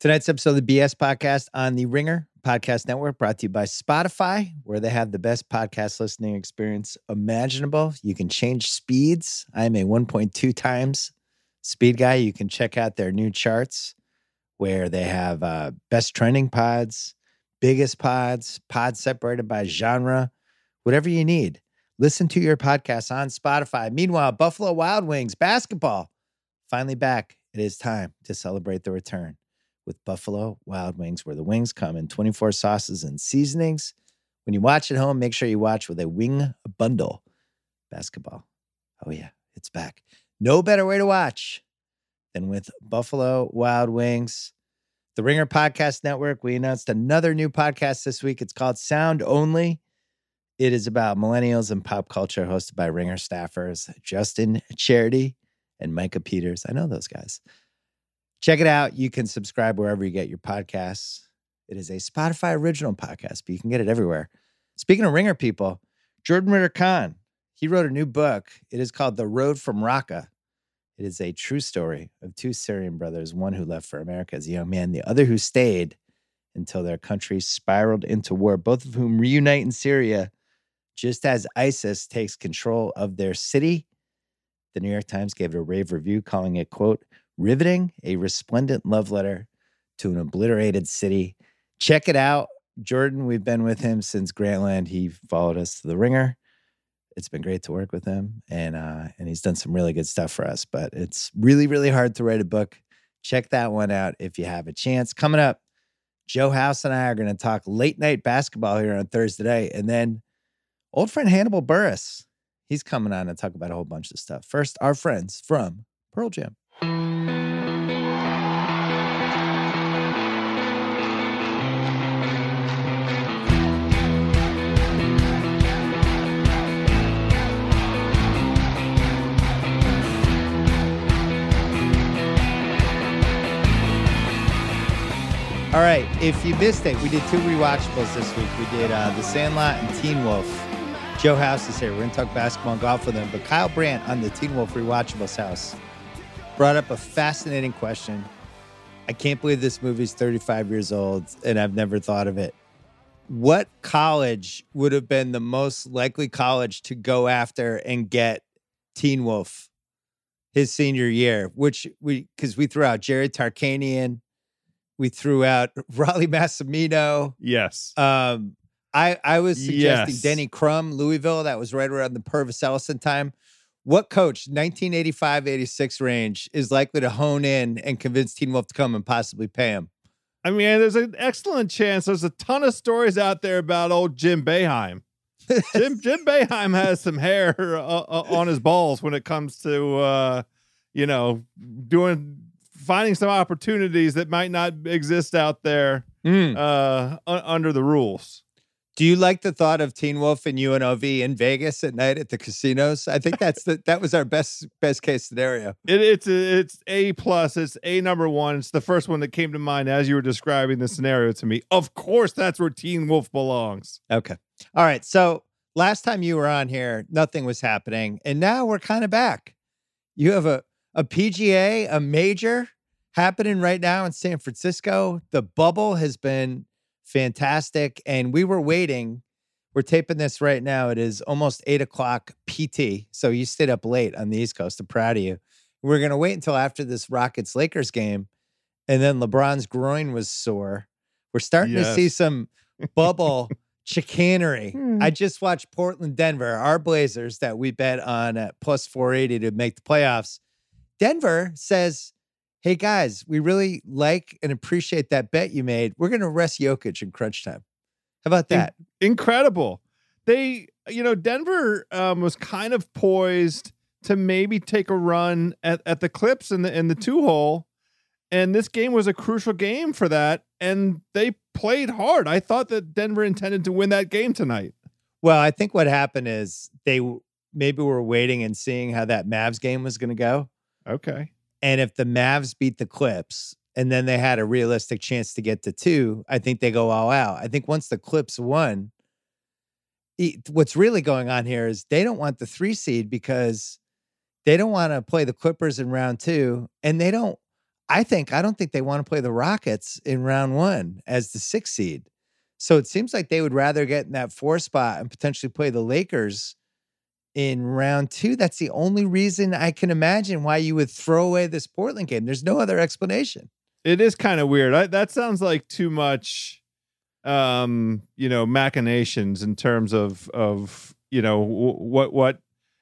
Tonight's episode of the BS podcast on the Ringer Podcast Network brought to you by Spotify, where they have the best podcast listening experience imaginable. You can change speeds. I'm a 1.2 times speed guy. You can check out their new charts where they have uh, best trending pods, biggest pods, pods separated by genre, whatever you need. Listen to your podcast on Spotify. Meanwhile, Buffalo Wild Wings basketball finally back. It is time to celebrate the return with Buffalo Wild Wings, where the wings come in 24 sauces and seasonings. When you watch at home, make sure you watch with a wing bundle. Basketball. Oh, yeah, it's back. No better way to watch than with Buffalo Wild Wings. The Ringer Podcast Network, we announced another new podcast this week. It's called Sound Only. It is about millennials and pop culture, hosted by Ringer staffers Justin Charity and Micah Peters. I know those guys. Check it out. You can subscribe wherever you get your podcasts. It is a Spotify original podcast, but you can get it everywhere. Speaking of ringer people, Jordan Ritter Conn, he wrote a new book. It is called The Road from Raqqa. It is a true story of two Syrian brothers, one who left for America as a young man, the other who stayed until their country spiraled into war, both of whom reunite in Syria just as ISIS takes control of their city. The New York Times gave it a rave review, calling it, quote, riveting, a resplendent love letter to an obliterated city. Check it out. Jordan, we've been with him since Grantland. He followed us to the ringer. It's been great to work with him, and uh, and he's done some really good stuff for us. But it's really, really hard to write a book. Check that one out if you have a chance. Coming up, Joe House and I are going to talk late night basketball here on Thursday, night. and then old friend Hannibal Buress, he's coming on to talk about a whole bunch of stuff. First, our friends from Pearl Jam. All right, if you missed it, we did two rewatchables this week. We did uh, The Sandlot and Teen Wolf. Joe House is here. We're going to talk basketball and golf with him. But Kyle Brandt on the Teen Wolf Rewatchables house brought up a fascinating question. I can't believe this movie's 35 years old and I've never thought of it. What college would have been the most likely college to go after and get Teen Wolf his senior year? Which we, because we threw out Jerry Tarkanian, we threw out Rollie Massimino. Yes. Um, I, I was suggesting Yes. Denny Crum, Louisville. That was right around the Pervis Ellison time. What coach, 1985 86 range, is likely to hone in and convince Teen Wolf to come and possibly pay him? I mean, there's an excellent chance. There's a ton of stories out there about old Jim Boeheim. Jim Jim Boeheim has some hair uh, uh, on his balls when it comes to uh, you know doing finding some opportunities that might not exist out there Mm. uh, un- under the rules. Do you like the thought of Teen Wolf and UNLV in Vegas at night at the casinos? I think that's the that was our best best case scenario. It, it's a, it's a plus. It's a number one. It's the first one that came to mind as you were describing the scenario to me. Of course, that's where Teen Wolf belongs. Okay. All right. So last time you were on here, nothing was happening. And now we're kind of back. You have a, a PGA, a major happening right now in San Francisco. The bubble has been fantastic. And we were waiting. We're taping this right now. It is almost eight o'clock PT. So you stayed up late on the East Coast. I'm proud of you. We're going to wait until after this Rockets Lakers game. And then LeBron's groin was sore. We're starting to see some bubble chicanery. Hmm. I just watched Portland, Denver, our Blazers that we bet on at plus 480 to make the playoffs. Denver says, Hey guys, we really like and appreciate that bet you made. We're going to rest Jokic in crunch time. How about In- that? incredible. They, you know, Denver um, was kind of poised to maybe take a run at, at the Clips in the in the two hole, and this game was a crucial game for that. And they played hard. I thought that Denver intended to win that game tonight. Well, I think what happened is they maybe were waiting and seeing how that Mavs game was going to go. Okay. And if the Mavs beat the Clips and then they had a realistic chance to get to two, I think they go all out. I think once the Clips won, what's really going on here is they don't want the three seed because they don't want to play the Clippers in round two. And they don't, I think I don't think they want to play the Rockets in round one as the sixth seed. So it seems like they would rather get in that four spot and potentially play the Lakers in round two. That's the only reason I can imagine why you would throw away this Portland game. There's no other explanation. It is kind of weird. I, that sounds like too much, um, you know, machinations in terms of of you know w- what what.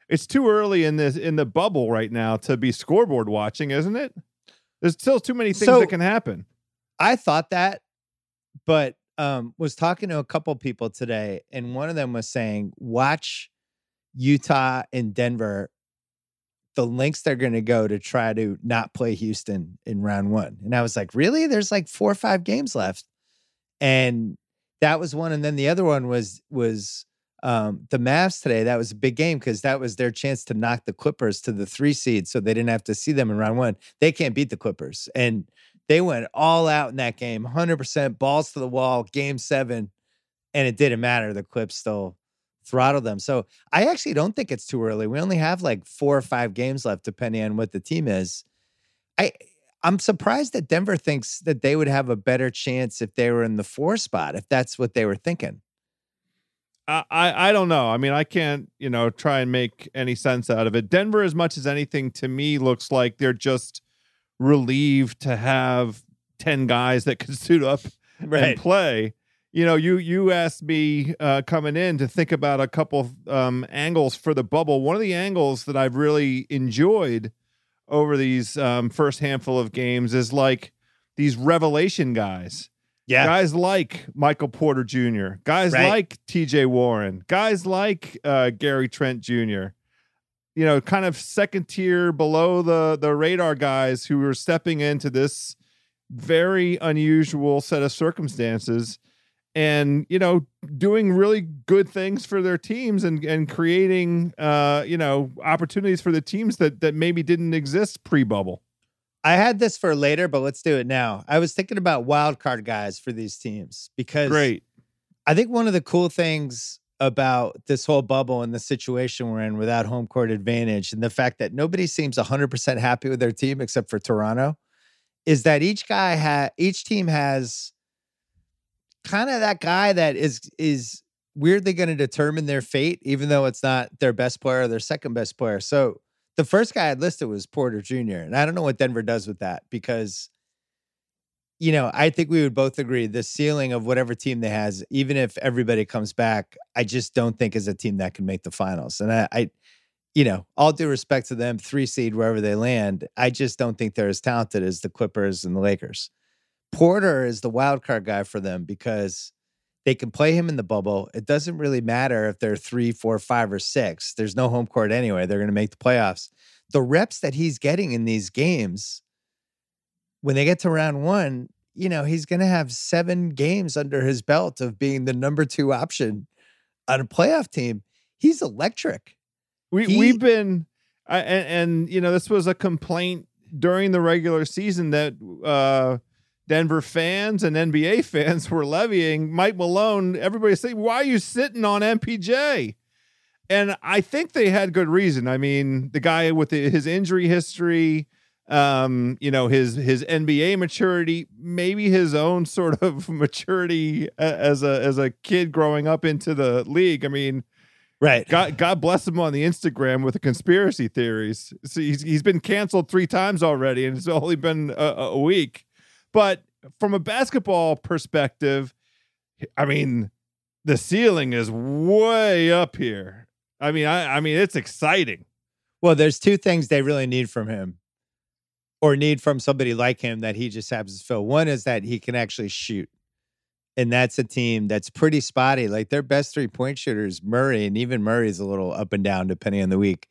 It's too early in this in the bubble right now to be scoreboard watching, isn't it? There's still too many things So- that can happen. I thought that, but um, was talking to a couple people today, and one of them was saying, "Watch Utah and Denver, the lengths they're going to go to try to not play Houston in round one." And I was like, "Really? There's like four or five games left," and that was one. And then the other one was was um, the Mavs today. That was a big game because that was their chance to knock the Clippers to the three seed, so they didn't have to see them in round one. They can't beat the Clippers, and they went all out in that game 100% balls to the wall game seven and it didn't matter the clips still throttled them so i actually don't think it's too early we only have like four or five games left depending on what the team is i i'm surprised that denver thinks that they would have a better chance if they were in the four spot if that's what they were thinking I, I I don't know. I mean, I can't, you know, try and make any sense out of it. Denver, as much as anything, to me, looks like they're just relieved to have ten guys that can suit up and play. You know, you you asked me uh, coming in to think about a couple um, angles for the bubble. One of the angles that I've really enjoyed over these um, first handful of games is like these revelation guys. yeah Guys like Michael Porter Jr., guys Right. like TJ Warren, guys like uh, Gary Trent Jr., you know, kind of second tier below the, the radar guys who are stepping into this very unusual set of circumstances and, you know, doing really good things for their teams and, and creating, uh, you know, opportunities for the teams that, that maybe didn't exist pre bubble. I had this for later, but let's do it now. I was thinking about wild card guys for these teams because Great. I think one of the cool things about this whole bubble and the situation we're in without home court advantage and the fact that nobody seems 100% happy with their team except for Toronto is that each guy ha each team has kind of that guy that is is weirdly going to determine their fate even though it's not their best player or their second best player. So the first guy I listed was Porter Jr. and I don't know what Denver does with that because you know, I think we would both agree the ceiling of whatever team they has, even if everybody comes back, I just don't think is a team that can make the finals. And I, I, you know, all due respect to them, three seed wherever they land, I just don't think they're as talented as the Clippers and the Lakers. Porter is the wild card guy for them because they can play him in the bubble. It doesn't really matter if they're three, four, five, or six. There's no home court anyway. They're going to make the playoffs. The reps that he's getting in these games when they get to round one, you know, he's going to have seven games under his belt of being the number two option on a playoff team. He's electric. We He- we've been, I, and, and you know, this was a complaint during the regular season that uh, Denver fans and NBA fans were levying. Mike Malone, everybody saying, "Why are you sitting on MPJ?" And I think they had good reason. I mean, the guy with the, his injury history, um, you know, his his NBA maturity, maybe his own sort of maturity as a as a kid growing up into the league. I mean, Right. God, God bless him on the Instagram with the conspiracy theories. So he's he's been canceled three times already, and it's only been a, a week. But from a basketball perspective, I mean, the ceiling is way up here. I mean, I, I mean, it's exciting. Well, there's two things they really need from him or need from somebody like him that he just happens to fill. One is that he can actually shoot. And that's a team that's pretty spotty. Like their best three point shooters, Murray, and even Murray's a little up and down depending on the week.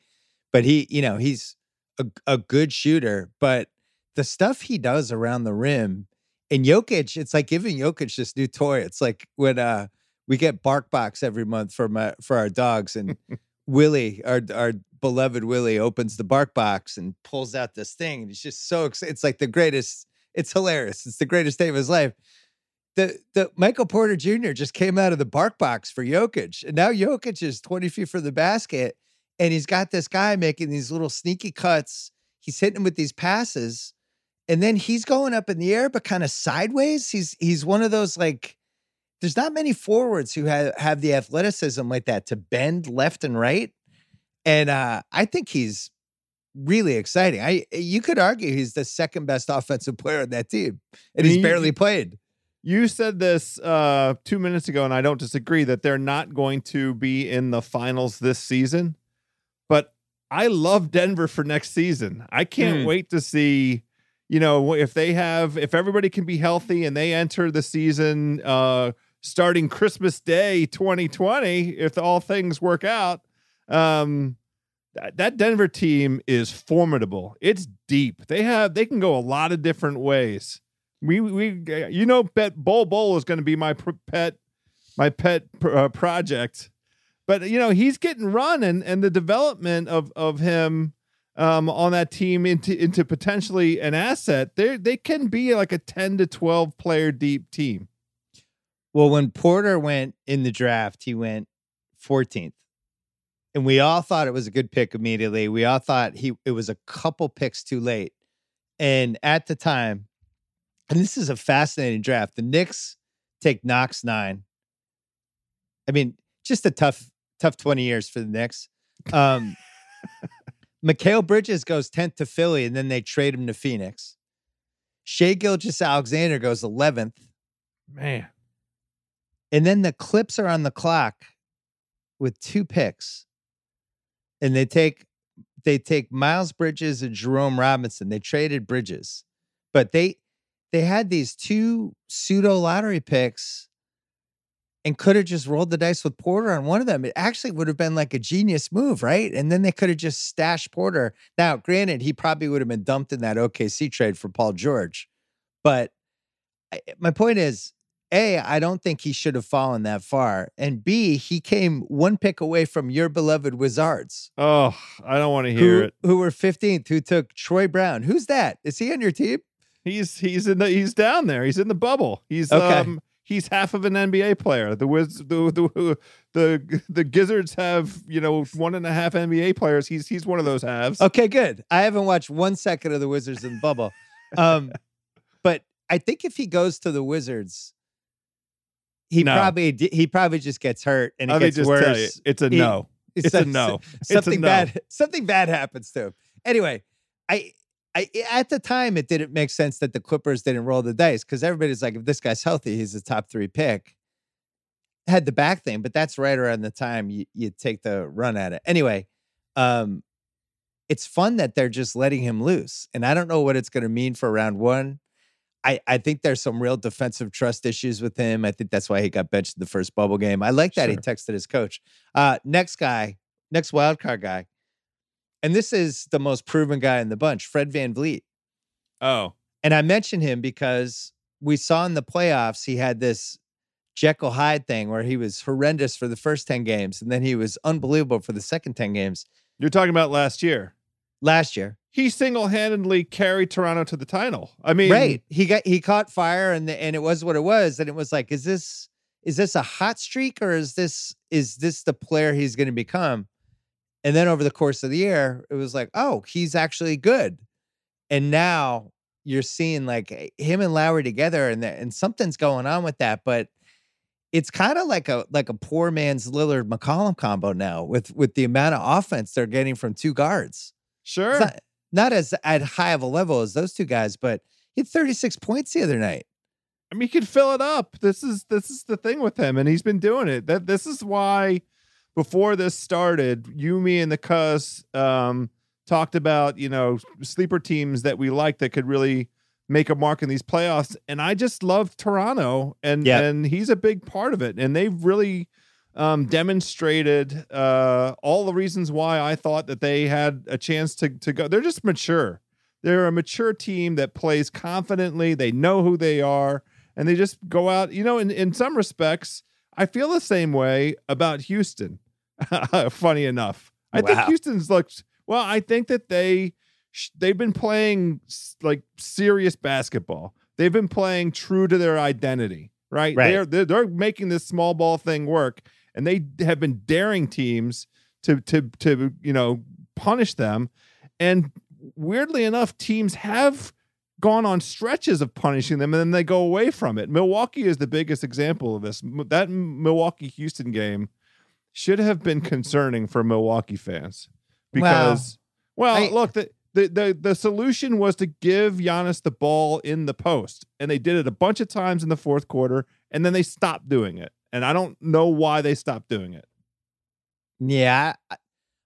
But he, you know, he's a, a good shooter. But the stuff he does around the rim and Jokic, it's like giving Jokic this new toy. It's like when uh we get bark box every month for my for our dogs and Willie, our our beloved Willie, opens the bark box and pulls out this thing, and he's just so excited. It's like the greatest. It's hilarious. It's the greatest day of his life. The the Michael Porter Jr. just came out of the bark box for Jokic, and now Jokic is twenty feet from the basket, and he's got this guy making these little sneaky cuts. He's hitting him with these passes, and then he's going up in the air, but kind of sideways. He's he's one of those like there's not many forwards who have, have the athleticism like that to bend left and right. And uh, I think he's really exciting. I you could argue he's the second best offensive player on that team, and he's barely played. You said this uh, two minutes ago, and I don't disagree that they're not going to be in the finals this season. But I love Denver for next season. I can't mm. wait to see, you know, if they have, if everybody can be healthy and they enter the season uh, starting Christmas Day 2020, if all things work out. Um, that Denver team is formidable. It's deep. They have they can go a lot of different ways. We we you know, bet Bol Bol is going to be my pet my pet uh, project, but you know he's getting run and and the development of of him um, on that team into into potentially an asset. They they can be like a ten to twelve player deep team. Well, when Porter went in the draft, he went 14th. And we all thought it was a good pick immediately. We all thought he it was a couple picks too late. And at the time, and this is a fascinating draft. The Knicks take Knox nine. I mean, just a tough, tough 20 years for the Knicks. Um, Mikal Bridges goes 10th to Philly, and then they trade him to Phoenix. Shai Gilgeous-Alexander goes 11th. Man. And then the Clips are on the clock with two picks. And they take they take Miles Bridges and Jerome Robinson. They traded Bridges. But they they had these two pseudo lottery picks and could have just rolled the dice with Porter on one of them. It actually would have been like a genius move, right? And then they could have just stashed Porter. Now, granted, he probably would have been dumped in that OKC trade for Paul George. But my point is, A, I don't think he should have fallen that far. And B, he came one pick away from your beloved Wizards. Oh, I don't want to hear who, it. Who were 15th, who took Troy Brown. Who's that? Is he on your team? He's he's in the he's down there. He's in the bubble. He's okay. um he's half of an NBA player. The Wiz the the the the Gizzards have you know one and a half NBA players. He's he's one of those halves. Okay, good. I haven't watched one second of the Wizards in the bubble, um, but I think if he goes to the Wizards, he no. probably he probably just gets hurt and it gets worse. You, it's a he, no. It's, it's a no. Something a no. bad. Something bad happens to him. Anyway, I I at the time it didn't make sense that the Clippers didn't roll the dice because everybody's like, if this guy's healthy, he's a top three pick. Had the back thing, but that's right around the time you, you take the run at it. Anyway, um, it's fun that they're just letting him loose. And I don't know what it's going to mean for round one. I, I think there's some real defensive trust issues with him. I think that's why he got benched in the first bubble game. I like that sure. he texted his coach. Uh, next guy, next wild card guy, and this is the most proven guy in the bunch, Fred Van VanVleet. Oh. And I mention him because we saw in the playoffs he had this Jekyll Hyde thing where he was horrendous for the first 10 games and then he was unbelievable for the second 10 games. You're talking about last year. Last year. He single-handedly carried Toronto to the title. I mean, right. He got he caught fire and the, and it was what it was and it was like is this is this a hot streak or is this is this the player he's going to become? And then over the course of the year, it was like, oh, he's actually good. And now you're seeing like eh, him and Lowry together, and and something's going on with that. But it's kind of like a like a poor man's Lillard McCollum combo now with with the amount of offense they're getting from two guards. Sure, not, not, as at high of a level as those two guys, but he had 36 points the other night. I mean, he could fill it up. This is this is the thing with him, and he's been doing it. That this is why before this started, you, me, and the cuss um, talked about you know sleeper teams that we like that could really make a mark in these playoffs. And I just love Toronto, and and he's a big part of it. And they've really um, demonstrated uh, all the reasons why I thought that they had a chance to to go. They're just mature. They're a mature team that plays confidently. They know who they are, and they just go out. You know, in in some respects, I feel the same way about Houston. Funny enough, I wow. think Houston's looked well. I think that they they've been playing like serious basketball. They've been playing true to their identity, right? right. They're, they're they're making this small ball thing work, and they have been daring teams to to to you know punish them. And weirdly enough, teams have gone on stretches of punishing them and then they go away from it. Milwaukee is the biggest example of this. That Milwaukee Houston game should have been concerning for Milwaukee fans because, well, well I, look, the, the, the, the solution was to give Giannis the ball in the post, and they did it a bunch of times in the fourth quarter, and then they stopped doing it. And I don't know why they stopped doing it. Yeah,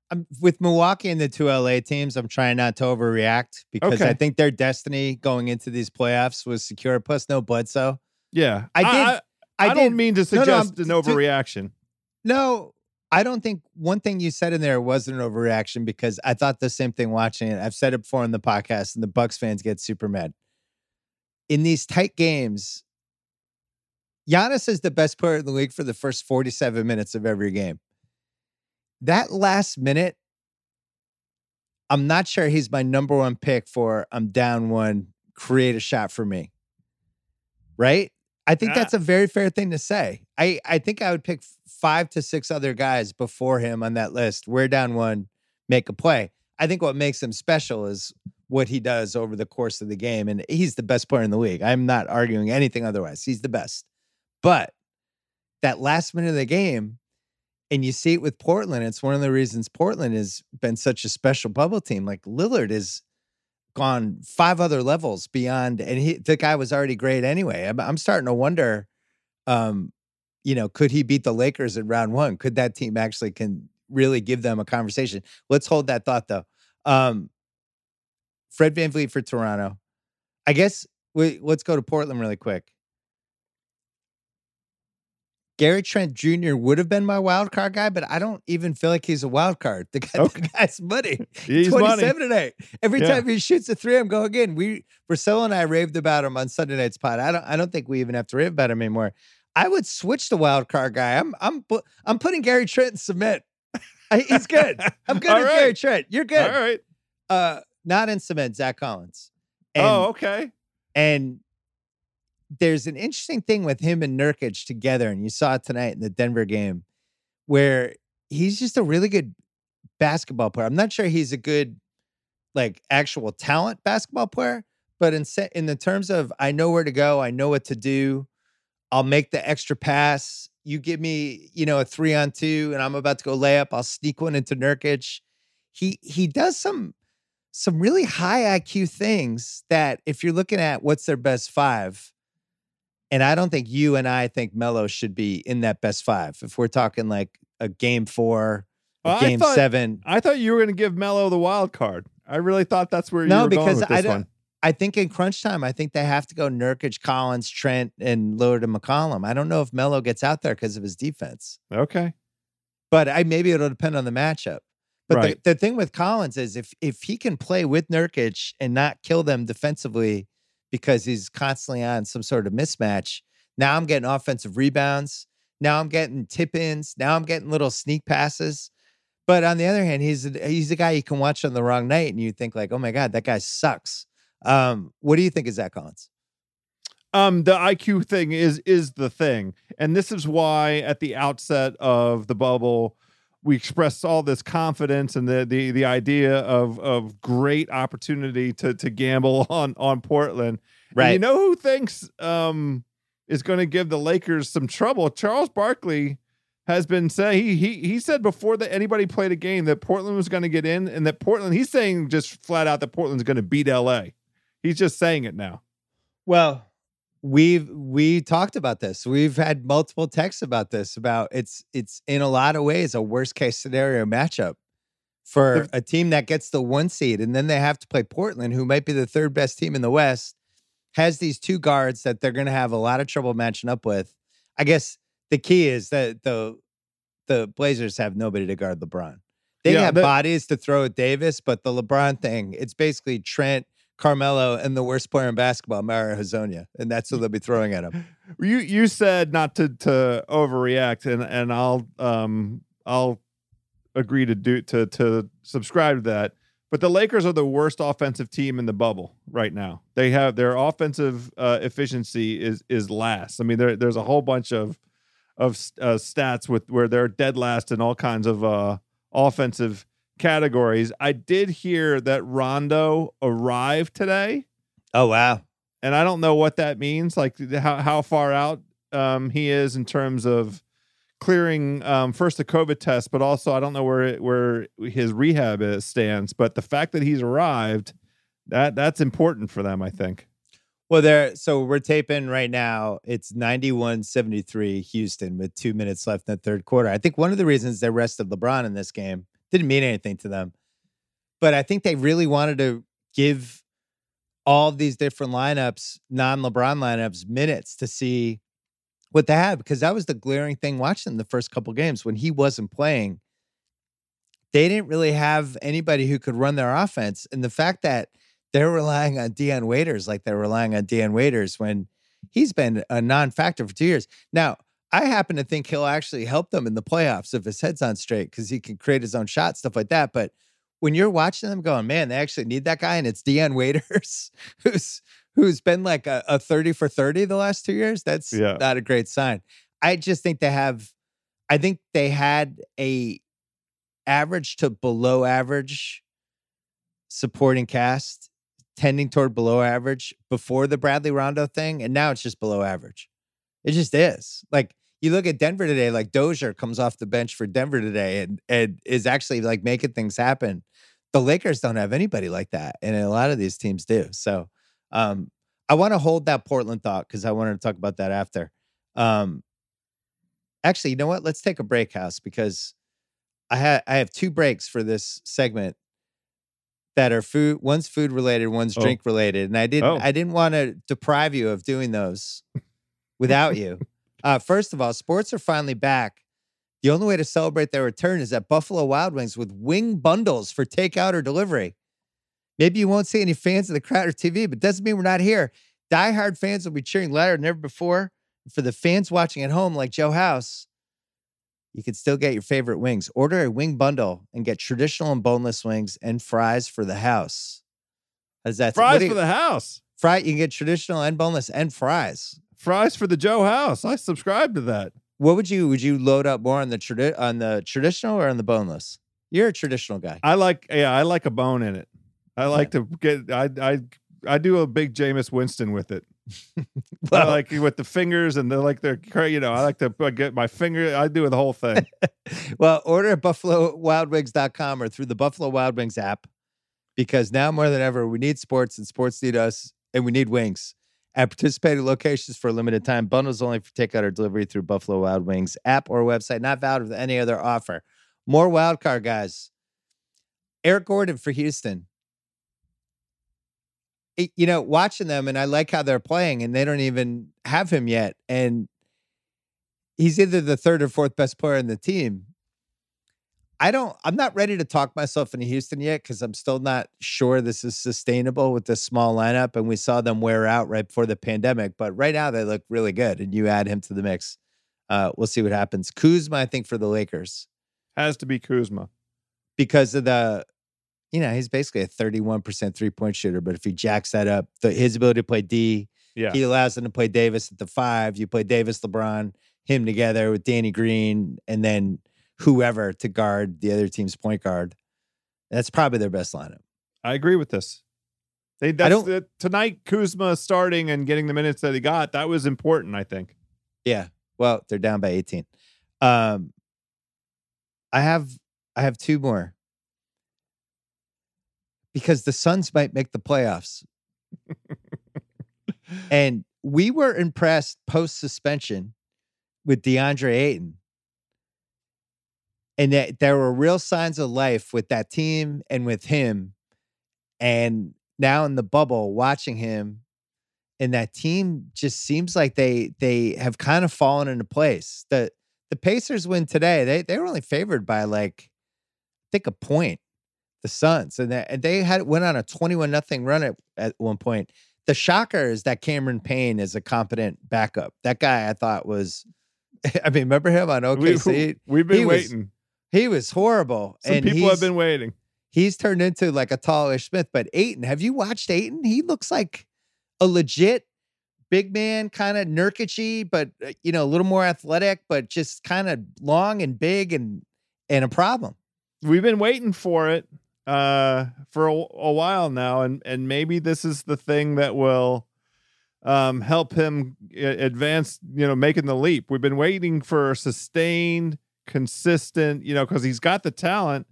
I'm with Milwaukee and the two LA teams. I'm trying not to overreact because okay. I think their destiny going into these playoffs was secure. Plus, no Bledsoe. Yeah, I did. I, I, I don't mean to suggest no, no, an overreaction. To, no, I don't think one thing you said in there wasn't an overreaction because I thought the same thing watching it. I've said it before in the podcast, and the Bucks fans get super mad. In these tight games, Giannis is the best player in the league for the first 47 minutes of every game that last minute, I'm not sure he's my number one pick for I'm down one, create a shot for me. Right? I think that's a very fair thing to say. I, I think I would pick five to six other guys before him on that list. We're down one, make a play. I think what makes him special is what he does over the course of the game. And he's the best player in the league. I'm not arguing anything otherwise. He's the best. But that last minute of the game, and you see it with Portland. It's one of the reasons Portland has been such a special bubble team. Like Lillard has gone five other levels beyond, and he the guy was already great anyway. I'm, I'm starting to wonder, um, you know, could he beat the Lakers in round one? Could that team actually can really give them a conversation? Let's hold that thought though. Um, Fred VanVleet for Toronto. I guess we, let's go to Portland really quick. Gary Trent Jr. would have been my wild card guy, but I don't even feel like he's a wild card. The, guy, okay. the guy's money. He's 27 money. Every yeah. time he shoots a three, I'm going again. We Priscilla and I raved about him on Sunday night's pod. I don't I don't think we even have to rave about him anymore. I would switch the wild card guy. I'm I'm I'm putting Gary Trent in cement. he's good. I'm good with right. Gary Trent. You're good. All right. Uh not in cement, Zach Collins. And, oh, okay. And there's an interesting thing with him and Nurkic together, and you saw it tonight in the Denver game, where he's just a really good basketball player. I'm not sure he's a good, like, actual talent basketball player, but in se- in the terms of I know where to go, I know what to do, I'll make the extra pass. You give me, you know, a three on two, and I'm about to go layup. I'll sneak one into Nurkic. He he does some some really high IQ things that if you're looking at what's their best five, and I don't think you and I think Melo should be in that best five. If we're talking like a game four, a game thought, seven. I thought you were going to give Melo the wild card. I really thought that's where you no, were because going with I don't, one. I think in crunch time, I think they have to go Nurkic, Collins, Trent, and Lillard and McCollum. I don't know if Melo gets out there because of his defense. Okay. But I maybe it'll depend on the matchup. But right. the, the thing with Collins is if if he can play with Nurkic and not kill them defensively, because he's constantly on some sort of mismatch. Now I'm getting offensive rebounds. Now I'm getting tip ins. Now I'm getting little sneak passes. But on the other hand, he's a, he's a guy you can watch on the wrong night and you think like, oh my god, that guy sucks. Um, what do you think of Zach Collins? Um, the IQ thing is is the thing, and this is why at the outset of the bubble, we expressed all this confidence and the the the idea of of great opportunity to to gamble on on Portland. Right. And you know who thinks um is going to give the Lakers some trouble? Charles Barkley has been saying he he he said before that anybody played a game that Portland was going to get in and that Portland he's saying just flat out that Portland's going to beat LA. He's just saying it now. Well, we've we talked about this. We've had multiple texts about this about it's it's in a lot of ways a worst case scenario matchup for a team that gets the one seed and then they have to play portland who might be the third best team in the west has these two guards that they're going to have a lot of trouble matching up with. I guess the key is that the the blazers have nobody to guard lebron. They yeah, have bodies to throw at davis but the lebron thing it's basically trent Carmelo and the worst player in basketball, Mario Hezonja, and that's what they'll be throwing at him. You you said not to to overreact, and and I'll um I'll agree to do to to subscribe to that. But the Lakers are the worst offensive team in the bubble right now. They have their offensive uh, efficiency is is last. I mean, there there's a whole bunch of of uh, stats with where they're dead last in all kinds of uh, offensive categories. I did hear that Rondo arrived today. Oh wow. and I don't know what that means, like how how far out um, he is in terms of clearing um, first the COVID test, but also I don't know where it, where his rehab is, stands. But the fact that he's arrived, that that's important for them, I think. Well, there. So we're taping right now. It's 91-73 Houston with two minutes left in the third quarter. I think one of the reasons they rested LeBron in this game didn't mean anything to them, but I think they really wanted to give all these different lineups, non-LeBron lineups, minutes to see what they had because that was the glaring thing watching the first couple games when he wasn't playing. They didn't really have anybody who could run their offense, and the fact that they're relying on Dion Waiters like they're relying on Dion Waiters when he's been a non-factor for two years. Now, I happen to think he'll actually help them in the playoffs if his head's on straight because he can create his own shot, stuff like that. But when you're watching them going, man, they actually need that guy, and it's Dion Waiters, who's who's been like a, a 30 for 30 the last two years, that's Yeah. not a great sign. I just think they have I think they had a average to below average supporting cast, tending toward below average before the Bradley Rondo thing, and now it's just below average. It just is. Like you look at Denver today, like Dozier comes off the bench for Denver today and and is actually like making things happen. The Lakers don't have anybody like that, and a lot of these teams do. So um I want to hold that Portland thought because I wanted to talk about that after. Um actually, you know what? Let's take a break, House, because I had I have two breaks for this segment that are food. One's food related, one's Oh. drink related, and I didn't Oh. I didn't want to deprive you of doing those without you. Uh, first of all, sports are finally back. The only way to celebrate their return is at Buffalo Wild Wings with wing bundles for takeout or delivery. Maybe you won't see any fans of the crowd or TV, but doesn't mean we're not here. Diehard fans will be cheering louder than ever before. For the fans watching at home, like Joe House, you can still get your favorite wings. Order a wing bundle and get traditional and boneless wings and fries for the house. How's that? Fries you- for the house. fry. You can get traditional and boneless and fries. Fries for the Joe House. I subscribe to that. What would you would you load up more on the tradi- on the traditional or on the boneless? You're a traditional guy. I like yeah, I like a bone in it. I like to get I I I do a big Jameis Winston with it. I like with the fingers and the like. They're you know I like to put- get my finger. I do the whole thing. well, order at buffalowildwings.com or through the Buffalo Wild Wings app because now more than ever, we need sports and sports need us and we need wings. At participating locations for a limited time, bundles only for takeout or delivery through Buffalo Wild Wings app or website, not valid with any other offer. More wild card guys. Eric Gordon for Houston. It- you know, watching them, and I like how they're playing, and they don't even have him yet. And he's either the third or fourth best player in the team. I don't, I'm not ready to talk myself into Houston yet because I'm still not sure this is sustainable with this small lineup. And we saw them wear out right before the pandemic, but right now they look really good. And you add him to the mix. Uh, we'll see what happens. Kuzma, I think, for the Lakers Has to be Kuzma. because of the, you know, he's basically a 31% three point shooter. But if he jacks that up, the, his ability to play D, Yeah. he allows them to play Davis at the five. You play Davis, LeBron, him together with Danny Green, and then whoever to guard the other team's point guard. That's probably their best lineup. I agree with this. They that's don't- the, tonight Kuzma starting and getting the minutes that he got. That was important. I think. Yeah. Well, they're down by 18. Um, I have I have two more because the Suns might make the playoffs. And we were impressed post suspension with DeAndre Ayton. And that there were real signs of life with that team and with him. And now in the bubble, watching him and that team just seems like they they have kind of fallen into place. The the Pacers win today. They they were only favored by like I think a point. The Suns and, that, and they had went on a twenty-one nothing run at, at one point. The shocker is that Cameron Payne is a competent backup. That guy I thought was, I mean, remember him on OKC? We, have been he waiting. He was horrible. Some and people have been waiting. he's turned into like a tallish Smith. But Ayton, have you watched Ayton? He looks like a legit big man, kind of Nurkic but uh, you know, a little more athletic, but just kind of long and big and and a problem. We've been waiting for it. uh, for a, a while now, and and maybe this is the thing that will um, help him advance. You know, making the leap. We've been waiting for sustained, consistent. You know, because he's got the talent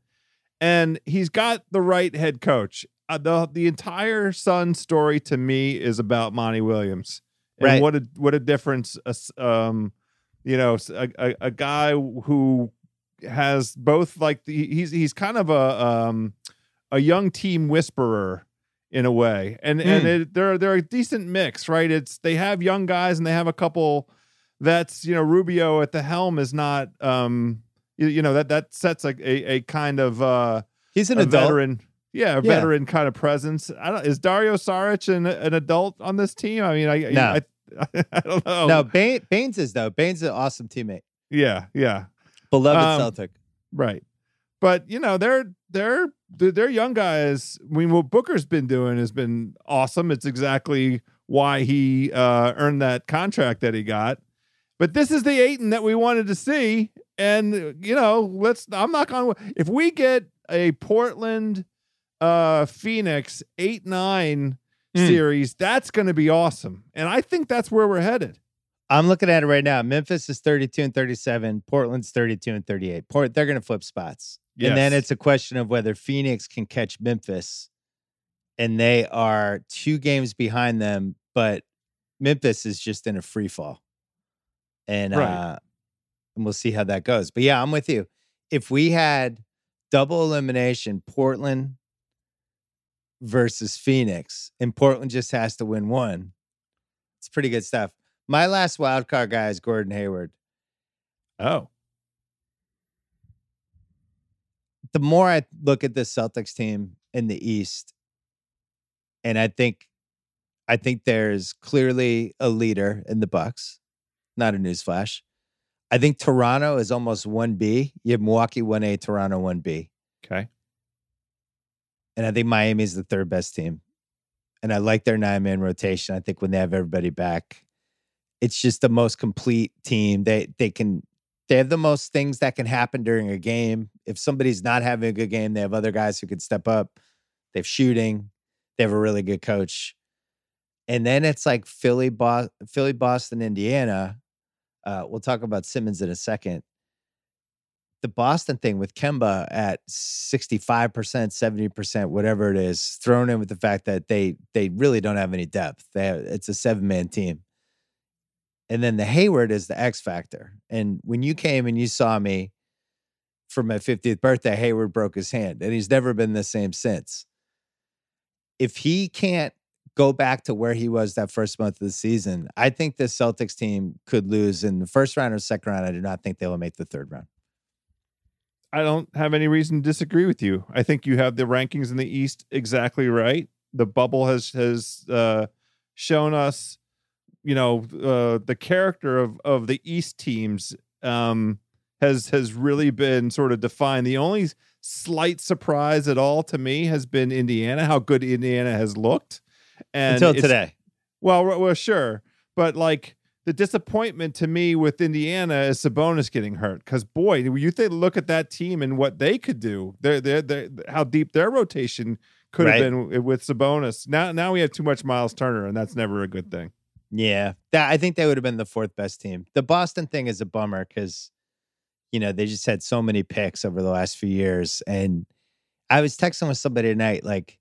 and he's got the right head coach. Uh, the the entire Sun story to me is about Monty Williams and Right. what a what a difference. a Um, you know, a guy who has both like the, he's he's kind of a um a young team whisperer in a way, and and Mm. it, they're they're a decent mix, right? It's they have young guys and they have a couple. That's you know Rubio at the helm is not um you, you know that that sets a, a, a kind of uh He's an a adult. veteran yeah a Yeah. veteran kind of presence i don't is dario saric an, an adult on this team i mean i No. I, I, don't know No, Bain, Baynes is though. Baynes is an awesome teammate, yeah yeah beloved Um, Celtic. right but you know they're they're they're they're young guys i mean what booker's been doing has been awesome it's exactly why he uh earned that contract that he got but this is the Ayton that we wanted to see and you know let's i'm not gonna if we get a portland uh phoenix 8-9 Mm. series that's gonna be awesome and i think that's where we're headed I'm looking at it right now. Memphis is 32 and 37. Portland's 32 and 38. Port, they're going to flip spots. And then it's a question of whether Phoenix can catch Memphis. And they are two games behind them, but Memphis is just in a free fall. And Right. uh and we'll see how that goes. But yeah, I'm with you. If we had double elimination, Portland versus Phoenix, and Portland just has to win one, it's pretty good stuff. My last wild card guy is Gordon Hayward. oh the more I look at the Celtics team in the East, and I think, I think there's clearly a leader in the Bucks. Not a newsflash. I think Toronto is almost one B. You have Milwaukee one A, Toronto one B, okay and I think Miami is the third best team. And I like their nine man rotation. I think when they have everybody back, it's just the most complete team. They they can they have the most things that can happen during a game. If somebody's not having a good game, they have other guys who can step up. They have shooting. They have a really good coach. And then it's like Philly, Bo- Philly, Boston, Indiana. Uh, we'll talk about Simmons in a second. The Boston thing with Kemba at 65%, 70%, whatever it is, thrown in with the fact that they they really don't have any depth. They have, it's a seven-man team. And then the Hayward is the X factor. And when you came and you saw me for my 50th birthday, Hayward broke his hand and he's never been the same since. If he can't go back to where he was that first month of the season, I think the Celtics team could lose in the first round or second round. I do not think they will make the third round. I don't have any reason to disagree with you. I think you have the rankings in the East exactly right. The bubble has has uh, shown us, you know, uh, the character of of the East teams um, has has really been sort of defined. The only slight surprise at all to me has been Indiana, how good Indiana has looked, and Until today. well, well, sure, but like the disappointment to me with Indiana is Sabonis getting hurt. Because boy, you think look at that team and what they could do. They're, they're, they're how deep their rotation could Right. have been with Sabonis. Now, now we have too much Miles Turner, and that's never a good thing. Yeah. That, I think they would have been the fourth best team. The Boston thing is a bummer because, you know, they just had so many picks over the last few years. And I was texting with somebody tonight, like,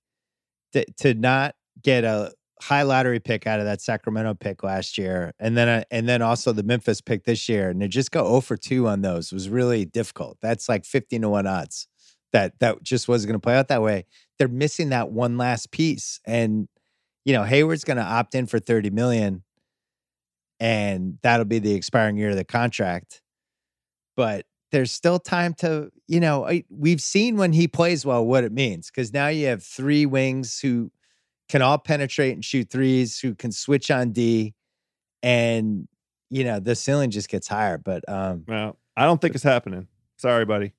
to, to not get a high lottery pick out of that Sacramento pick last year, and then uh, and then also the Memphis pick this year, and to just go 0 for 2 on those was really difficult. That's like 15 to 1 odds that that just wasn't going to play out that way. They're missing that one last piece. And, you know, Hayward's going to opt in for 30 million, and that'll be the expiring year of the contract. But there's still time to, you know, we've seen when he plays well what it means because now you have three wings who can all penetrate and shoot threes, who can switch on D, and you know the ceiling just gets higher. But um, Well, I don't think it's happening. Sorry, buddy.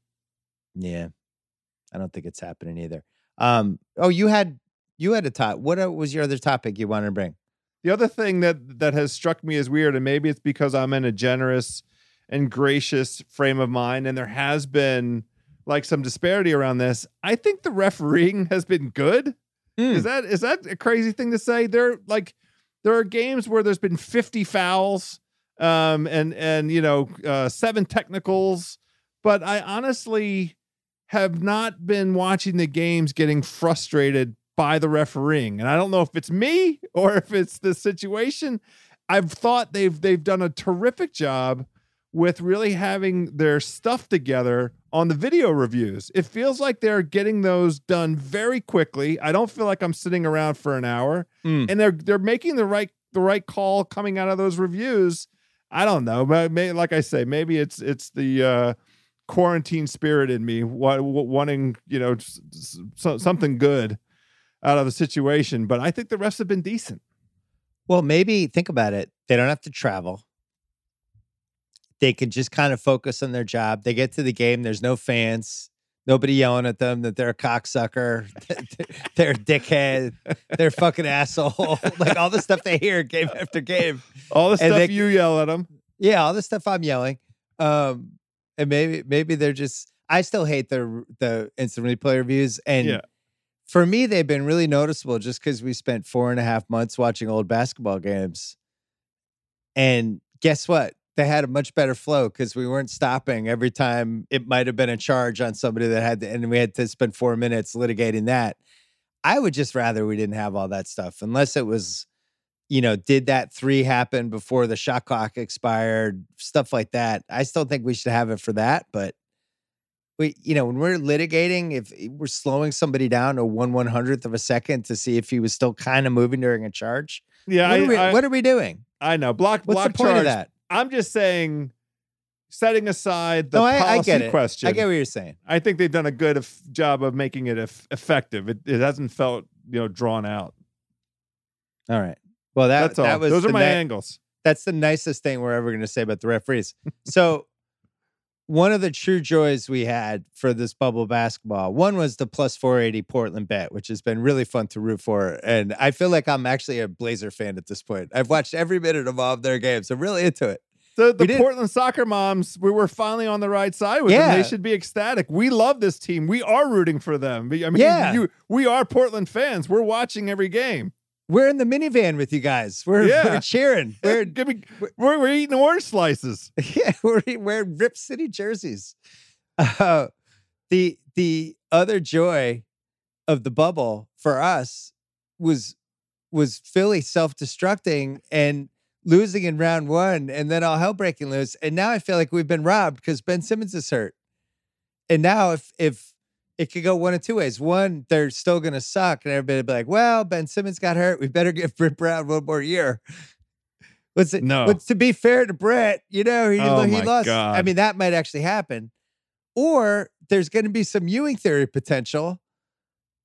yeah, I don't think it's happening either. Um, oh, you had you had a top. What uh, was your other topic you wanted to bring? The other thing that that has struck me as weird, and maybe it's because I'm in a generous and gracious frame of mind, and there has been like some disparity around this. I think the refereeing has been good. Mm. Is that is that a crazy thing to say? There like there are games where there's been 50 fouls um and and you know uh seven technicals, but I honestly have not been watching the games getting frustrated by the refereeing. And I don't know if it's me or if it's the situation. I've thought they've they've done a terrific job with really having their stuff together on the video reviews. It feels like they're getting those done very quickly. I don't feel like I'm sitting around for an hour. Mm. And they're they're making the right the right call coming out of those reviews. I don't know, but may, like I say, maybe it's it's the uh quarantine spirit in me wa- wa- wanting, you know, s- s- so, something good out of a situation, but I think the refs have been decent. Well, maybe think about it. They don't have to travel. They can just kind of focus on their job. They get to the game. There's no fans. Nobody yelling at them that they're a cocksucker, they're a dickhead, they're a fucking asshole. like all the stuff they hear game after game. All the stuff they- you yell at them. Yeah, all the stuff I'm yelling. Um, and maybe maybe they're just. I still hate the the instant replay reviews, and Yeah. for me, they've been really noticeable just because we spent four and a half months watching old basketball games. And guess what? They had a much better flow because we weren't stopping every time it might have been a charge on somebody that had to, and we had to spend four minutes litigating that. I would just rather we didn't have all that stuff unless it was, you know, did that three happen before the shot clock expired, stuff like that. I still think we should have it for that, but we, you know, when we're litigating, if we're slowing somebody down to one one hundredth of a second to see if he was still kind of moving during a charge, Yeah, what, I, are we, I, what are we doing? I know. Block What's block point charge. I'm just saying, setting aside the No, I- I policy get question. I get what you're saying. I think they've done a good eff- job of making it eff- effective. It, it hasn't felt you know drawn out. All right. Well, that That's all. that was Those are my ni- angles. that's the nicest thing we're ever going to say about the referees. So, one of the true joys we had for this bubble basketball, one was the plus 480 Portland bet, which has been really fun to root for. And I feel like I'm actually a Blazer fan at this point. I've watched every minute of all of their games. I'm really into it. The, the Portland soccer moms, we were finally on the right side with them. Yeah. They should be ecstatic. We love this team. We are rooting for them. I mean, Yeah. you, we are Portland fans. We're watching every game. We're in the minivan with you guys. We're, Yeah. we're cheering. We're, me, we're, we're eating orange slices. yeah, we're wearing Rip City jerseys. Uh, the the other joy of the bubble for us was was Philly self destructing and losing in round one, and then all hell breaking loose. And now I feel like we've been robbed because Ben Simmons is hurt. And now if if it could go one of two ways. One, they're still gonna suck, and everybody be like, "Well, Ben Simmons got hurt. We better give Brett Brown one more year." What's it? No. But to be fair to Brett, you know, he Oh he lost. I mean, that might actually happen. Or there's going to be some Ewing theory potential,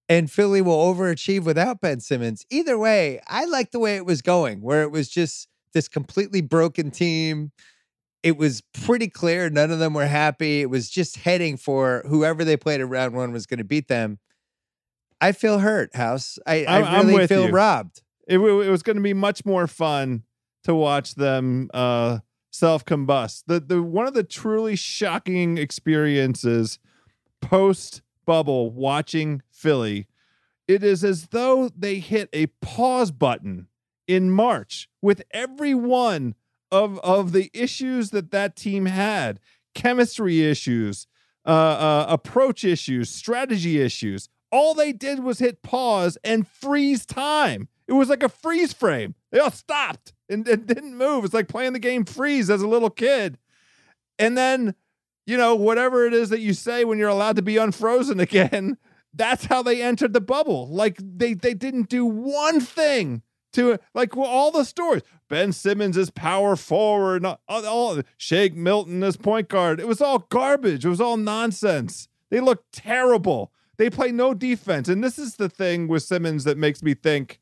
and Philly will overachieve without Ben Simmons. Either way, I like the way it was going, where it was just this completely broken team. It was pretty clear none of them were happy. It was just heading for whoever they played in round one was going to beat them. I feel hurt, House. I, I really feel you. robbed. It, it was going to be much more fun to watch them uh, self combust. The the one of the truly shocking experiences post bubble watching Philly. It is as though they hit a pause button in March with every one of of the issues that that team had, chemistry issues, uh, uh, approach issues, strategy issues. All they did was hit pause and freeze time. It was like a freeze frame. They all stopped and, and didn't move. It's like playing the game freeze as a little kid. And then, you know, whatever it is that you say when you're allowed to be unfrozen again, that's how they entered the bubble. Like they they didn't do one thing to like well, all the stories. Ben Simmons is power forward, all, all Shake Milton is point guard. It was all garbage. It was all nonsense. They look terrible. They play no defense. And this is the thing with Simmons that makes me think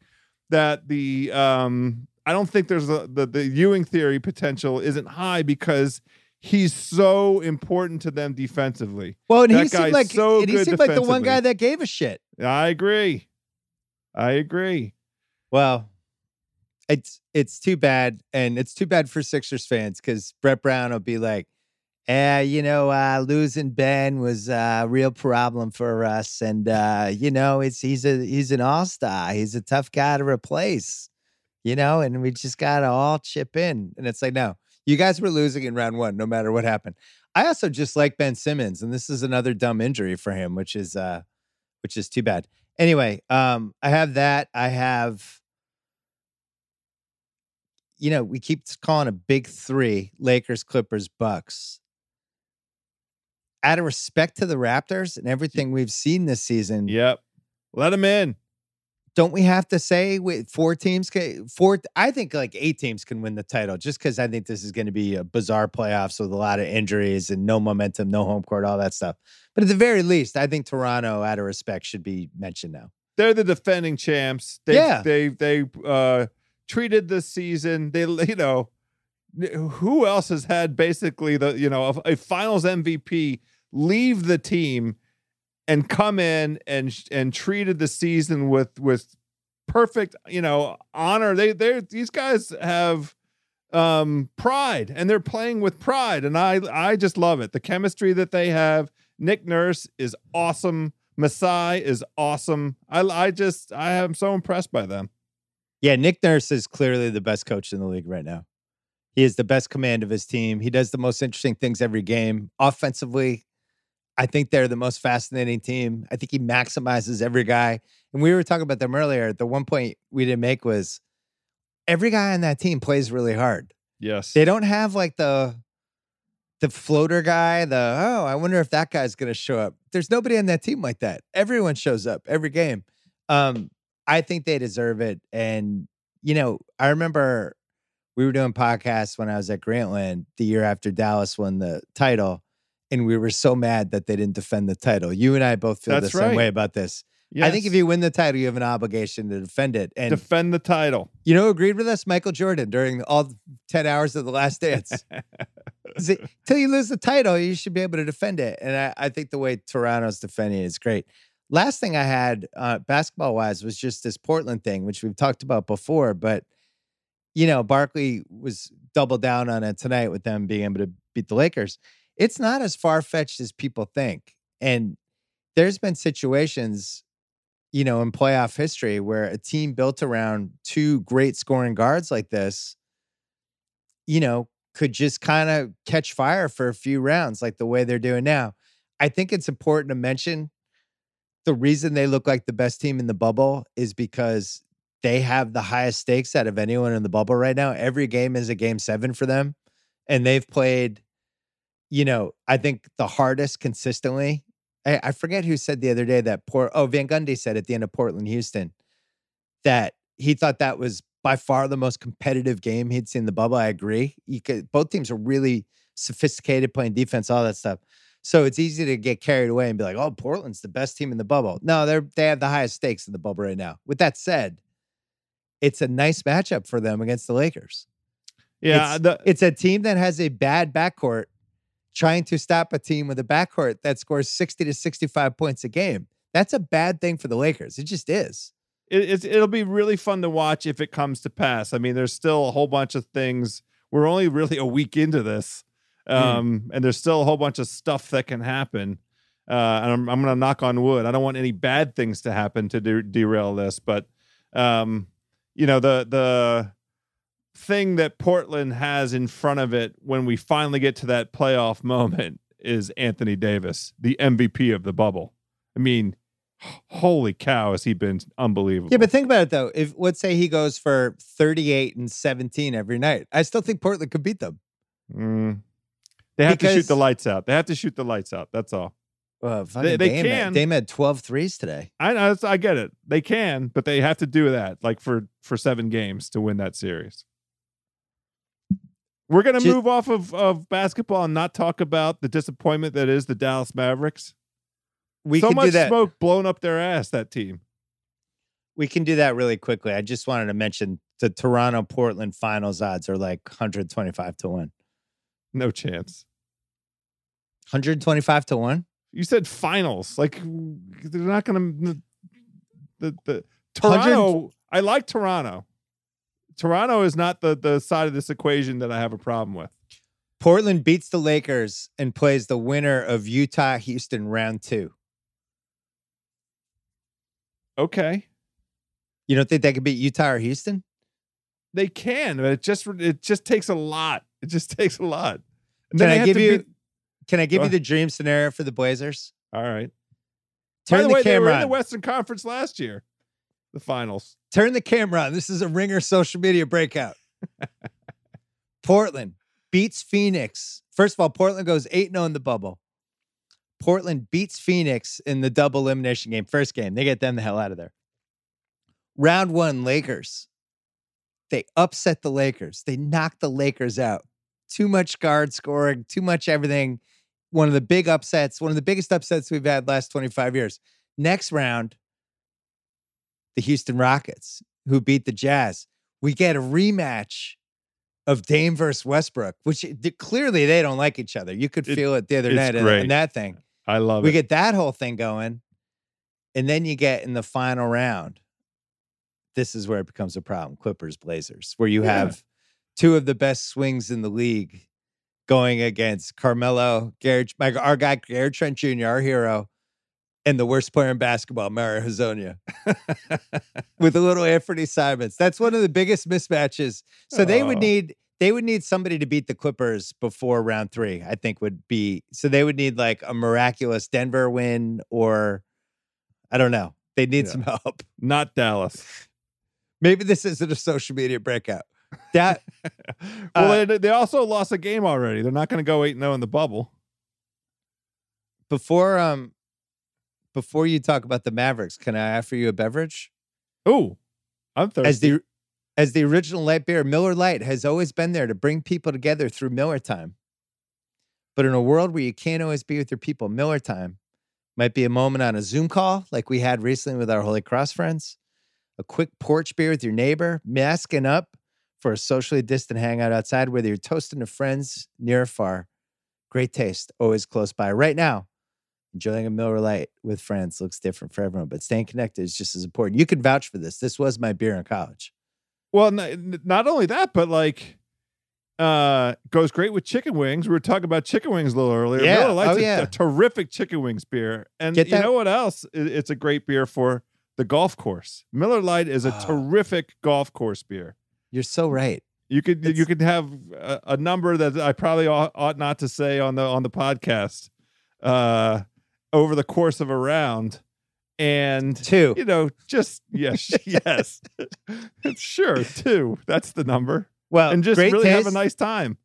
that the um I don't think there's a, the the Ewing theory potential isn't high because he's so important to them defensively. Well, and That he seemed like so he seemed like the one guy that gave a shit. I agree. I agree. Well, it's it's too bad, and it's too bad for Sixers fans because Brett Brown will be like, Uh, you know, uh, losing Ben was a real problem for us, and uh, you know, it's he's a he's an all star. He's a tough guy to replace. You know, and we just gotta all chip in. And it's like, no, you guys were losing in round one, no matter what happened. I also just like Ben Simmons, and this is another dumb injury for him, which is uh, which is too bad. Anyway, um, I have that. I have you know, we keep calling a big three Lakers, Clippers, Bucks. Out of respect to the Raptors and everything we've seen this season, Yep. Let them in. don't we have to say with four teams? ca- Four, I think like eight teams can win the title, just because I think this is going to be a bizarre playoffs with a lot of injuries and no momentum, no home court, all that stuff. But at the very least, I think Toronto, out of respect, should be mentioned now. They're the defending champs. They, Yeah. They they uh treated this season. They you know who else has had basically the you know a, a Finals MVP leave the team and come in and and treated the season with with perfect you know honor. They they're, these guys have um pride and they're playing with pride and I I just love it. The chemistry that they have. Nick Nurse is awesome. Masai is awesome. I I just I am so impressed by them. Yeah, Nick Nurse is clearly the best coach in the league right now. He has the best command of his team. He does the most interesting things every game. Offensively, I think they're the most fascinating team. I think he maximizes every guy. And we were talking about them earlier. The one point we didn't make was every guy on that team plays really hard. Yes. They don't have like the the floater guy, the oh, I wonder if that guy's gonna show up. There's nobody on that team like that. Everyone shows up every game. Um, I think they deserve it. And you know, I remember we were doing podcasts when I was at Grantland the year after Dallas won the title, and we were so mad that they didn't defend the title. You and I both feel That's the same way about this. I think if you win the title, you have an obligation to defend it. And defend the title. you know, who agreed with us Michael Jordan during all ten hours of the Last Dance. Till you lose the title, you should be able to defend it. And I, I think the way Toronto's defending it is great. Last thing I had uh, basketball wise was just this Portland thing, which we've talked about before. But, you know, Barkley was double down on it tonight with them being able to beat the Lakers. It's not as far fetched as people think. And there's been situations, you know, in playoff history where a team built around two great scoring guards like this, you know, could just kind of catch fire for a few rounds like the way they're doing now. I think it's important to mention the reason they look like the best team in the bubble is because they have the highest stakes out of anyone in the bubble right now. Every game is a game seven for them. And they've played, you know, I think the hardest consistently. I, I forget who said the other day that Port oh, Van Gundy said at the end of Portland, Houston, that he thought that was by far the most competitive game he'd seen in the bubble. I agree. You could, both teams are really sophisticated playing defense, all that stuff. So it's easy to get carried away and be like, "Oh, Portland's the best team in the bubble." No, they're they have the highest stakes in the bubble right now. With that said, it's a nice matchup for them against the Lakers. Yeah, the, It's a team that has a bad backcourt trying to stop a team with a backcourt that scores 60 to 65 points a game. That's a bad thing for the Lakers. It just is. it, it's it'll be really fun to watch if it comes to pass. I mean, there's still a whole bunch of things. We're only really a week into this, um, and there's still a whole bunch of stuff that can happen. Uh, and I'm, I'm going to knock on wood. I don't want any bad things to happen to de- derail this, but um, you know the the thing that Portland has in front of it when we finally get to that playoff moment is Anthony Davis, the MVP of the bubble. I mean, holy cow, has he been unbelievable? Yeah, but think about it though. If let's say he goes for 38 and 17 every night, I still think Portland could beat them. Mm. They have to shoot the lights out. They have to shoot the lights out. That's all. Well, fucking they Dame, can. Had, Dame had 12 threes today. I know. I get it. They can, but they have to do that like for for seven games to win that series. We're gonna move off of of basketball and not talk about the disappointment that is the Dallas Mavericks. We so can much do that. smoke blown up their ass. That team. We can do that really quickly. I just wanted to mention the Toronto Portland finals odds are like 125 to 1. No chance. 125 to 1? You said finals. Like they're not gonna. The the Toronto. I like Toronto. Toronto is not the the side of this equation that I have a problem with. Portland beats the Lakers and plays the winner of Utah Houston round two. Okay. You don't think they could beat Utah or Houston? They can, but it just it just takes a lot. It just takes a lot. And Can then I give you beat- can I give you the dream scenario for the Blazers? All right. Turn By the, the, way, they were camera in the. Western Conference last year, the finals. Turn the camera on. This is a ringer social media breakout. Portland beats Phoenix. First of all, Portland goes 8 0 in the bubble. Portland beats Phoenix in the double elimination game. First game. They get them the hell out of there. Round one, Lakers. They upset the Lakers. They knock the Lakers out. Too much guard scoring, too much everything. One of the big upsets, one of the biggest upsets we've had last 25 years. Next round, the Houston Rockets, who beat the Jazz. We get a rematch of Dame versus Westbrook, which eh, clearly they don't like each other. You could feel it the other night in- in that thing. I love We it. get that whole thing going. And then you get in the final round. This is where it becomes a problem Clippers, Blazers, where you Yeah. have two of the best swings in the league going against Carmelo, Garrett, my, our guy, Gary Trent Jr., our hero, and the worst player in basketball, Mario Hezonja, with a little Anthony Simons. That's one of the biggest mismatches. So they would oh. need they would need somebody to beat the Clippers before round three. I think would be so they would need like a miraculous Denver win or I don't know. They need Yeah. some help. Not Dallas. Maybe this isn't a social media breakout. That well, Uh, they, they also lost a game already. They're not going to go 8 0 in the bubble. before um before you talk about the Mavericks, can I offer you a beverage? Ooh, I'm thirsty. As the as the original light beer, Miller Lite has always been there to bring people together through Miller time. But in a world where you can't always be with your people, Miller time might be a moment on a Zoom call like we had recently with our Holy Cross friends, a quick porch beer with your neighbor, masking up for a socially distant hangout outside, whether you're toasting to friends near or far. Great taste, always close by. Right now, enjoying a Miller Lite with friends looks different for everyone, but staying connected is just as important. You can vouch for this. This was my beer in college. well, not only that, but like, uh, goes great with chicken wings. We were talking about chicken wings a little earlier. Yeah. Miller Lite's Oh, a- yeah. a, terrific chicken wings beer. And you know what else? It's a great beer for the golf course. Miller Lite is a Ah. terrific golf course beer. You're so right. You could you could have a, a number that I probably ought, ought not to say on the on the podcast uh, over the course of a round, and Two. you know just yes yes sure two that's the number Well, and just great really taste. have a nice time.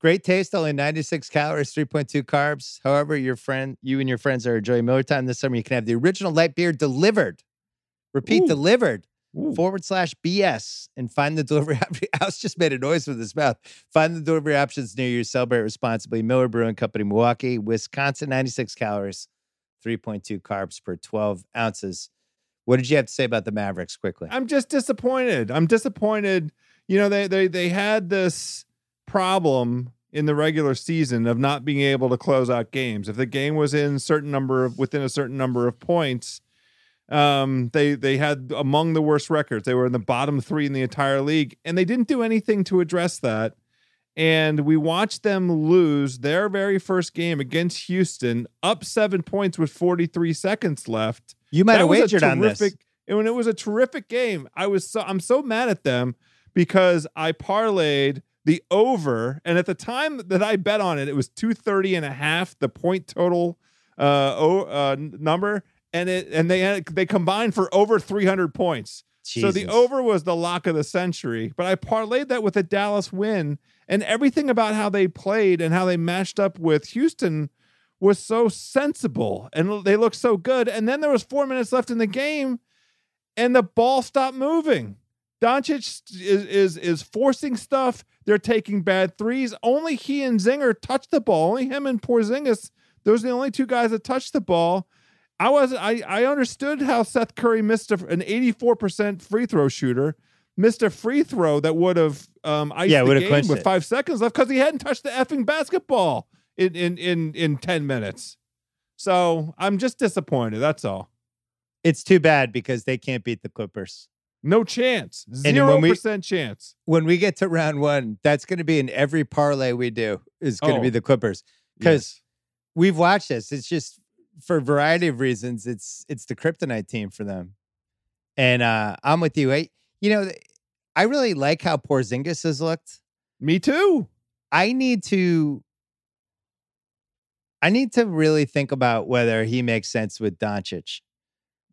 great taste. Only 96 calories, 3.2 carbs. However, your friend, you and your friends are enjoying Miller time this summer. You can have the original light beer delivered. Repeat, Ooh. delivered. Ooh. Forward slash BS and find the delivery. House just made a noise with his mouth. Find the delivery options near you. Celebrate responsibly. Miller Brewing Company, Milwaukee, Wisconsin. 96 calories, 3.2 carbs per 12 ounces. What did you have to say about the Mavericks quickly? I'm just disappointed. I'm disappointed. You know, they they they had this problem in the regular season of not being able to close out games. If the game was in certain number of within a certain number of points, um, they they had among the worst records. They were in the bottom three in the entire league, and they didn't do anything to address that. And we watched them lose their very first game against Houston, up seven points with 43 seconds left You might have was a wagered on this. And when it was a terrific game, I was so I'm so mad at them because I parlayed the over, and at the time that I bet on it, it was 230 and a half, the point total uh, uh number, and it and they uh, they combined for over 300 points. So the over was the lock of the century, but I parlayed that with a Dallas win, and everything about how they played and how they matched up with Houston was so sensible, and they looked so good. And then there was four minutes left in the game, and the ball stopped moving. Doncic is is is forcing stuff. They're taking bad threes. Only he and Zinger touched the ball. Only him and Porzingis. Those are the only two guys that touched the ball. I was I I understood how Seth Curry missed a, an 84% free throw shooter, missed a free throw that would have um iced Yeah, the game with it. five seconds left because he hadn't touched the effing basketball in in in in 10 minutes. So I'm just disappointed. That's all. It's too bad because they can't beat the Clippers. No chance. Zero when we- percent chance. when we get to round one, that's going to be in every parlay we do. is going to be Oh, the Clippers because Yes. we've watched this. It's just for a variety of reasons. It's it's the kryptonite team for them, and uh I'm with you. I, you know, I really like how Porzingis has looked. me too. I need to. I need to really think about whether he makes sense with Doncic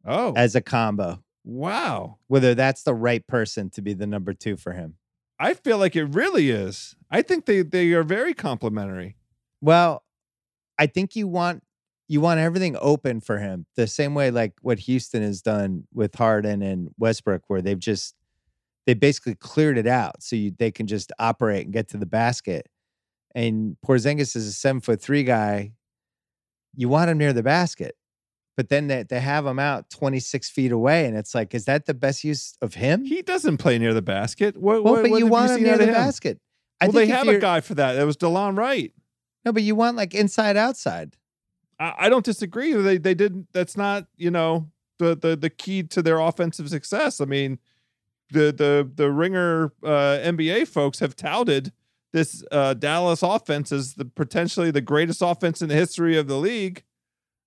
Oh, as a combo. wow. Whether that's the right person to be the number two for him. I feel like it really is. I think they they are very complimentary. Well, I think you want you want everything open for him the same way like what Houston has done with Harden and Westbrook, where they've just they basically cleared it out so you, they can just operate and get to the basket. And Porzingis is a seven foot three guy. You want him near the basket, but then they, they have him out 26 feet away. And it's like, is that the best use of him? He doesn't play near the basket. What, well, what, but what you want him near the him? basket. I Well, they have a guy for that. That was Delon Wright. No, but you want like inside outside. I, I don't disagree. They they didn't. That's not you know the the the key to their offensive success. I mean, the the the ringer uh, NBA folks have touted this uh, Dallas offense as the potentially the greatest offense in the history of the league.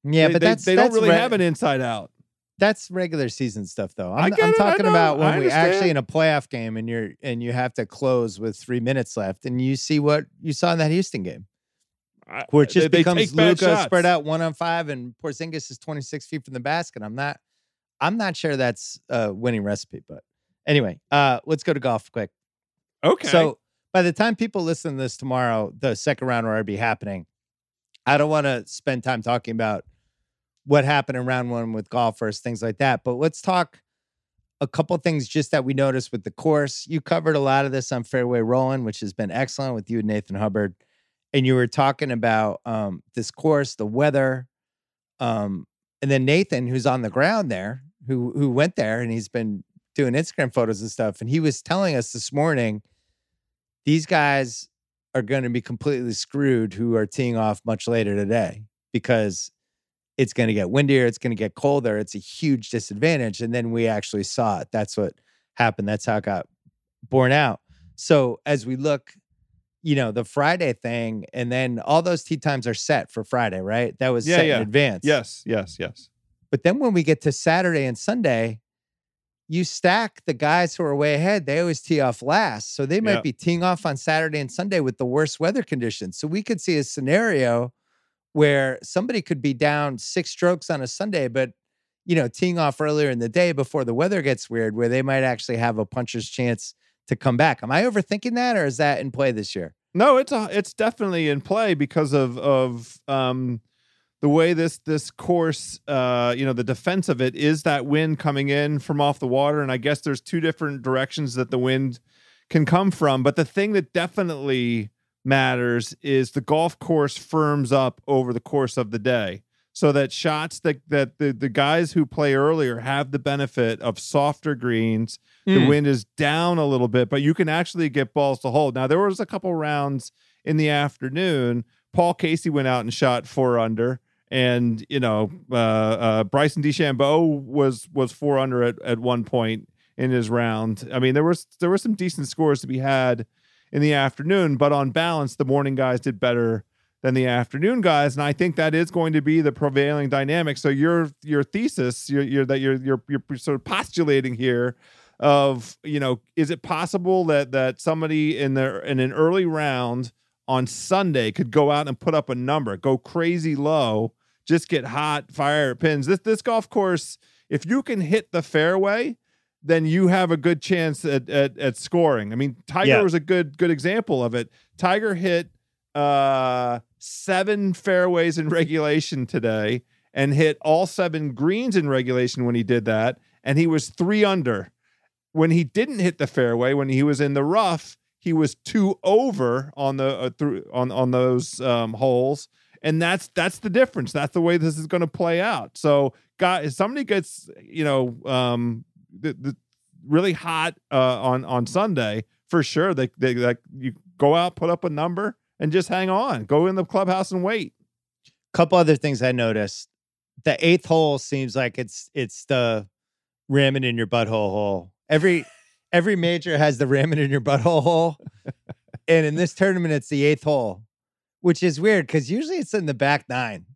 Yeah, they, but they- that's they, that's don't really re- have an inside out. that's regular season stuff though. I'm, I'm talking about when we actually in a playoff game and you're and you have to close with three minutes left and you see what you saw in that Houston game. Where it just they- becomes Luka spread out one on five and Porzingis is 26 feet from the basket. I'm not I'm not sure that's a winning recipe, but anyway, uh let's go to golf quick. Okay. So by the time people listen to this tomorrow, the second round will already be happening. I don't want to spend time talking about what happened in round one with golfers, things like that. But let's talk a couple things just that we noticed with the course. You covered a lot of this on Fairway Rolling, which has been excellent with you and Nathan Hubbard. And you were talking about um, this course, the weather, um, and then Nathan, who's on the ground there, who who went there, and he's been doing Instagram photos and stuff. And he was telling us this morning, these guys are going to be completely screwed who are teeing off much later today because it's going to get windier, it's going to get colder, it's a huge disadvantage. And then we actually saw it. That's what happened. That's how it got borne out. So as we look, you know, the Friday thing, and then all those tee times are set for Friday, right? That was Yeah, set yeah. in advance. yes, yes, yes. But then when we get to Saturday and Sunday, you stack the guys who are way ahead. They always tee off last. So they might Yeah. be teeing off on Saturday and Sunday with the worst weather conditions. So we could see a scenario where somebody could be down six strokes on a Sunday, but you know, teeing off earlier in the day before the weather gets weird, where they might actually have a puncher's chance to come back. Am I overthinking that or is that in play this year? No, it's a, it's definitely in play because of of um the way this this course uh you know the defense of it is that wind coming in from off the water and I guess there's two different directions that the wind can come from but the thing that definitely matters is the golf course firms up over the course of the day so that shots that that the, the guys who play earlier have the benefit of softer greens the Mm. wind is down a little bit, but you can actually get balls to hold. Now there was a couple rounds in the afternoon. Paul Casey went out and shot four under, and you know uh, uh, Bryson DeChambeau was was four under at, at one point in his round. I mean there was there were some decent scores to be had in the afternoon, but on balance, the morning guys did better than the afternoon guys, and I think that is going to be the prevailing dynamic. So your your thesis, your, your that you're you're you're sort of postulating here of you know is it possible that that somebody in the in an early round on Sunday could go out and put up a number, go crazy low, just get hot, fire pins. This this golf course, if you can hit the fairway, then you have a good chance at at, at scoring. I mean, Tiger Yeah. was a good good example of it. Tiger hit uh seven fairways in regulation today and hit all seven greens in regulation when he did that and he was 3 under. When he didn't hit the fairway when he was in the rough he was 2 over on the uh, through on on those um holes and that's that's the difference. That's the way this is going to play out. So guys if somebody gets you know um the, the really hot uh on on Sunday for sure they they like you go out put up a number and just hang on go in the clubhouse and wait couple other things I noticed. The eighth hole seems like it's it's the ram it in your butthole hole. Every every major has the ram it in your butthole hole, and in this tournament, it's the eighth hole. which is weird because usually it's in the back nine.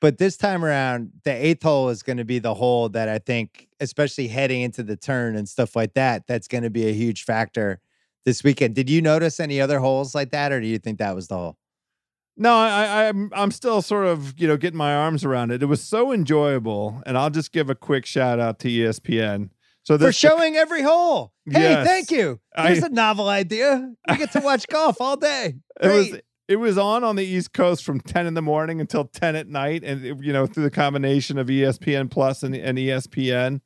But this time around, the eighth hole is going to be the hole that I think, especially heading into the turn and stuff like that, that's going to be a huge factor this weekend. Did you notice any other holes like that, or do you think that was the hole? No, I, I'm I'm still sort of you know getting my arms around it. It was so enjoyable, and I'll just give a quick shout out to ESPN. So for showing every hole. Hey, Yes. thank you. Here's I- a novel idea. We get to watch golf all day. it was it was on on the East Coast from 10 in the morning until 10 at night, and you know through the combination of ESPN Plus and, and ESPN.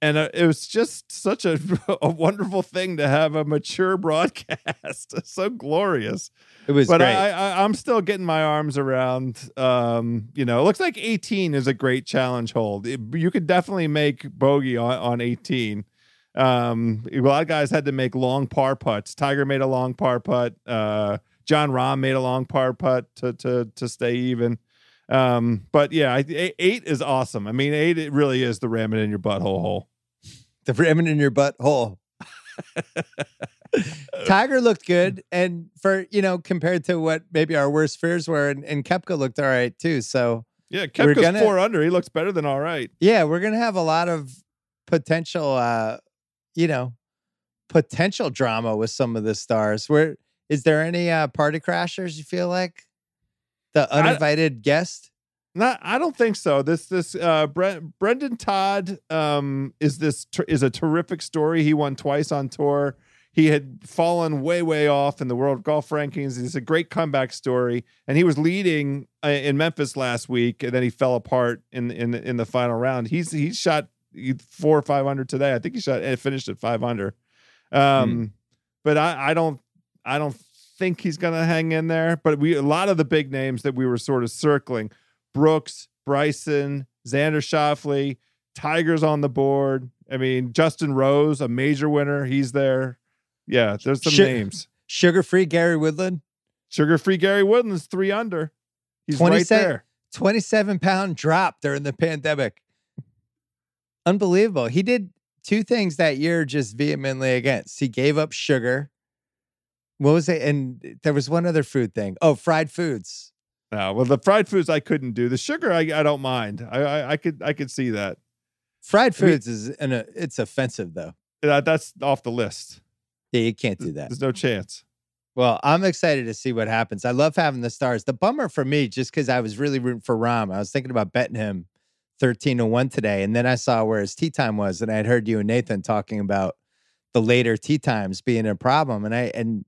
And uh, it was just such a, a wonderful thing to have a mature broadcast. so glorious. It was but great. I, I, I'm still getting my arms around. Um, you know, it looks like 18 is a great challenge hold. It- you could definitely make bogey on, on 18. Um, a lot of guys had to make long par putts. Tiger made a long par putt. Uh, Jon Rahm made a long par putt to to to stay even. Um, but yeah, I, eight is awesome. I mean, eight it really is the ram it in your butthole hole. the ramming in your butt hole. Tiger looked good, and for you know, compared to what maybe our worst fears were, and, and Koepka looked all right too. So Yeah, Koepka's gonna- four under. He looks better than all right. yeah, we're gonna have a lot of potential, uh, you know, potential drama with some of the stars. Where is there any uh, party crashers? You feel like the I- uninvited guest? Not, I don't think so. This this uh Bre- Brendan Todd um is this ter- is a terrific story. He won twice on tour. He had fallen way way off in the world golf rankings. It's a great comeback story, and he was leading uh, in Memphis last week, and then he fell apart in in in the final round. He's he shot four or five under today. I think he shot and finished at five under. Um, but I I don't I don't think he's gonna hang in there. But we a lot of the big names that we were sort of circling. Brooks, Bryson, Xander Schauffele, Tigers on the board. I mean, Justin Rose, a major winner, he's there. Yeah, there's some Shit. names. Sugar free Gary Woodland, Sugar free Gary Woodland's three under. He's 20 right there. twenty seven pound drop during the pandemic. Unbelievable. He did two things that year just vehemently against. He gave up sugar. What was it? And there was one other food thing. Oh, fried foods. No, well, the fried foods I couldn't do. The sugar I, I don't mind. I, I I could I could see that. Fried I mean- foods is an, uh, it's offensive though. That that's off the list. Yeah, you can't do that. There's no chance. Well, I'm excited to see what happens. I love having the stars. The bummer for me, just because I was really rooting for Rahm. I was thinking about betting him 13 to 1 today. And then I saw where his tee time was. And I had heard you and Nathan talking about the later tee times being a problem. And I and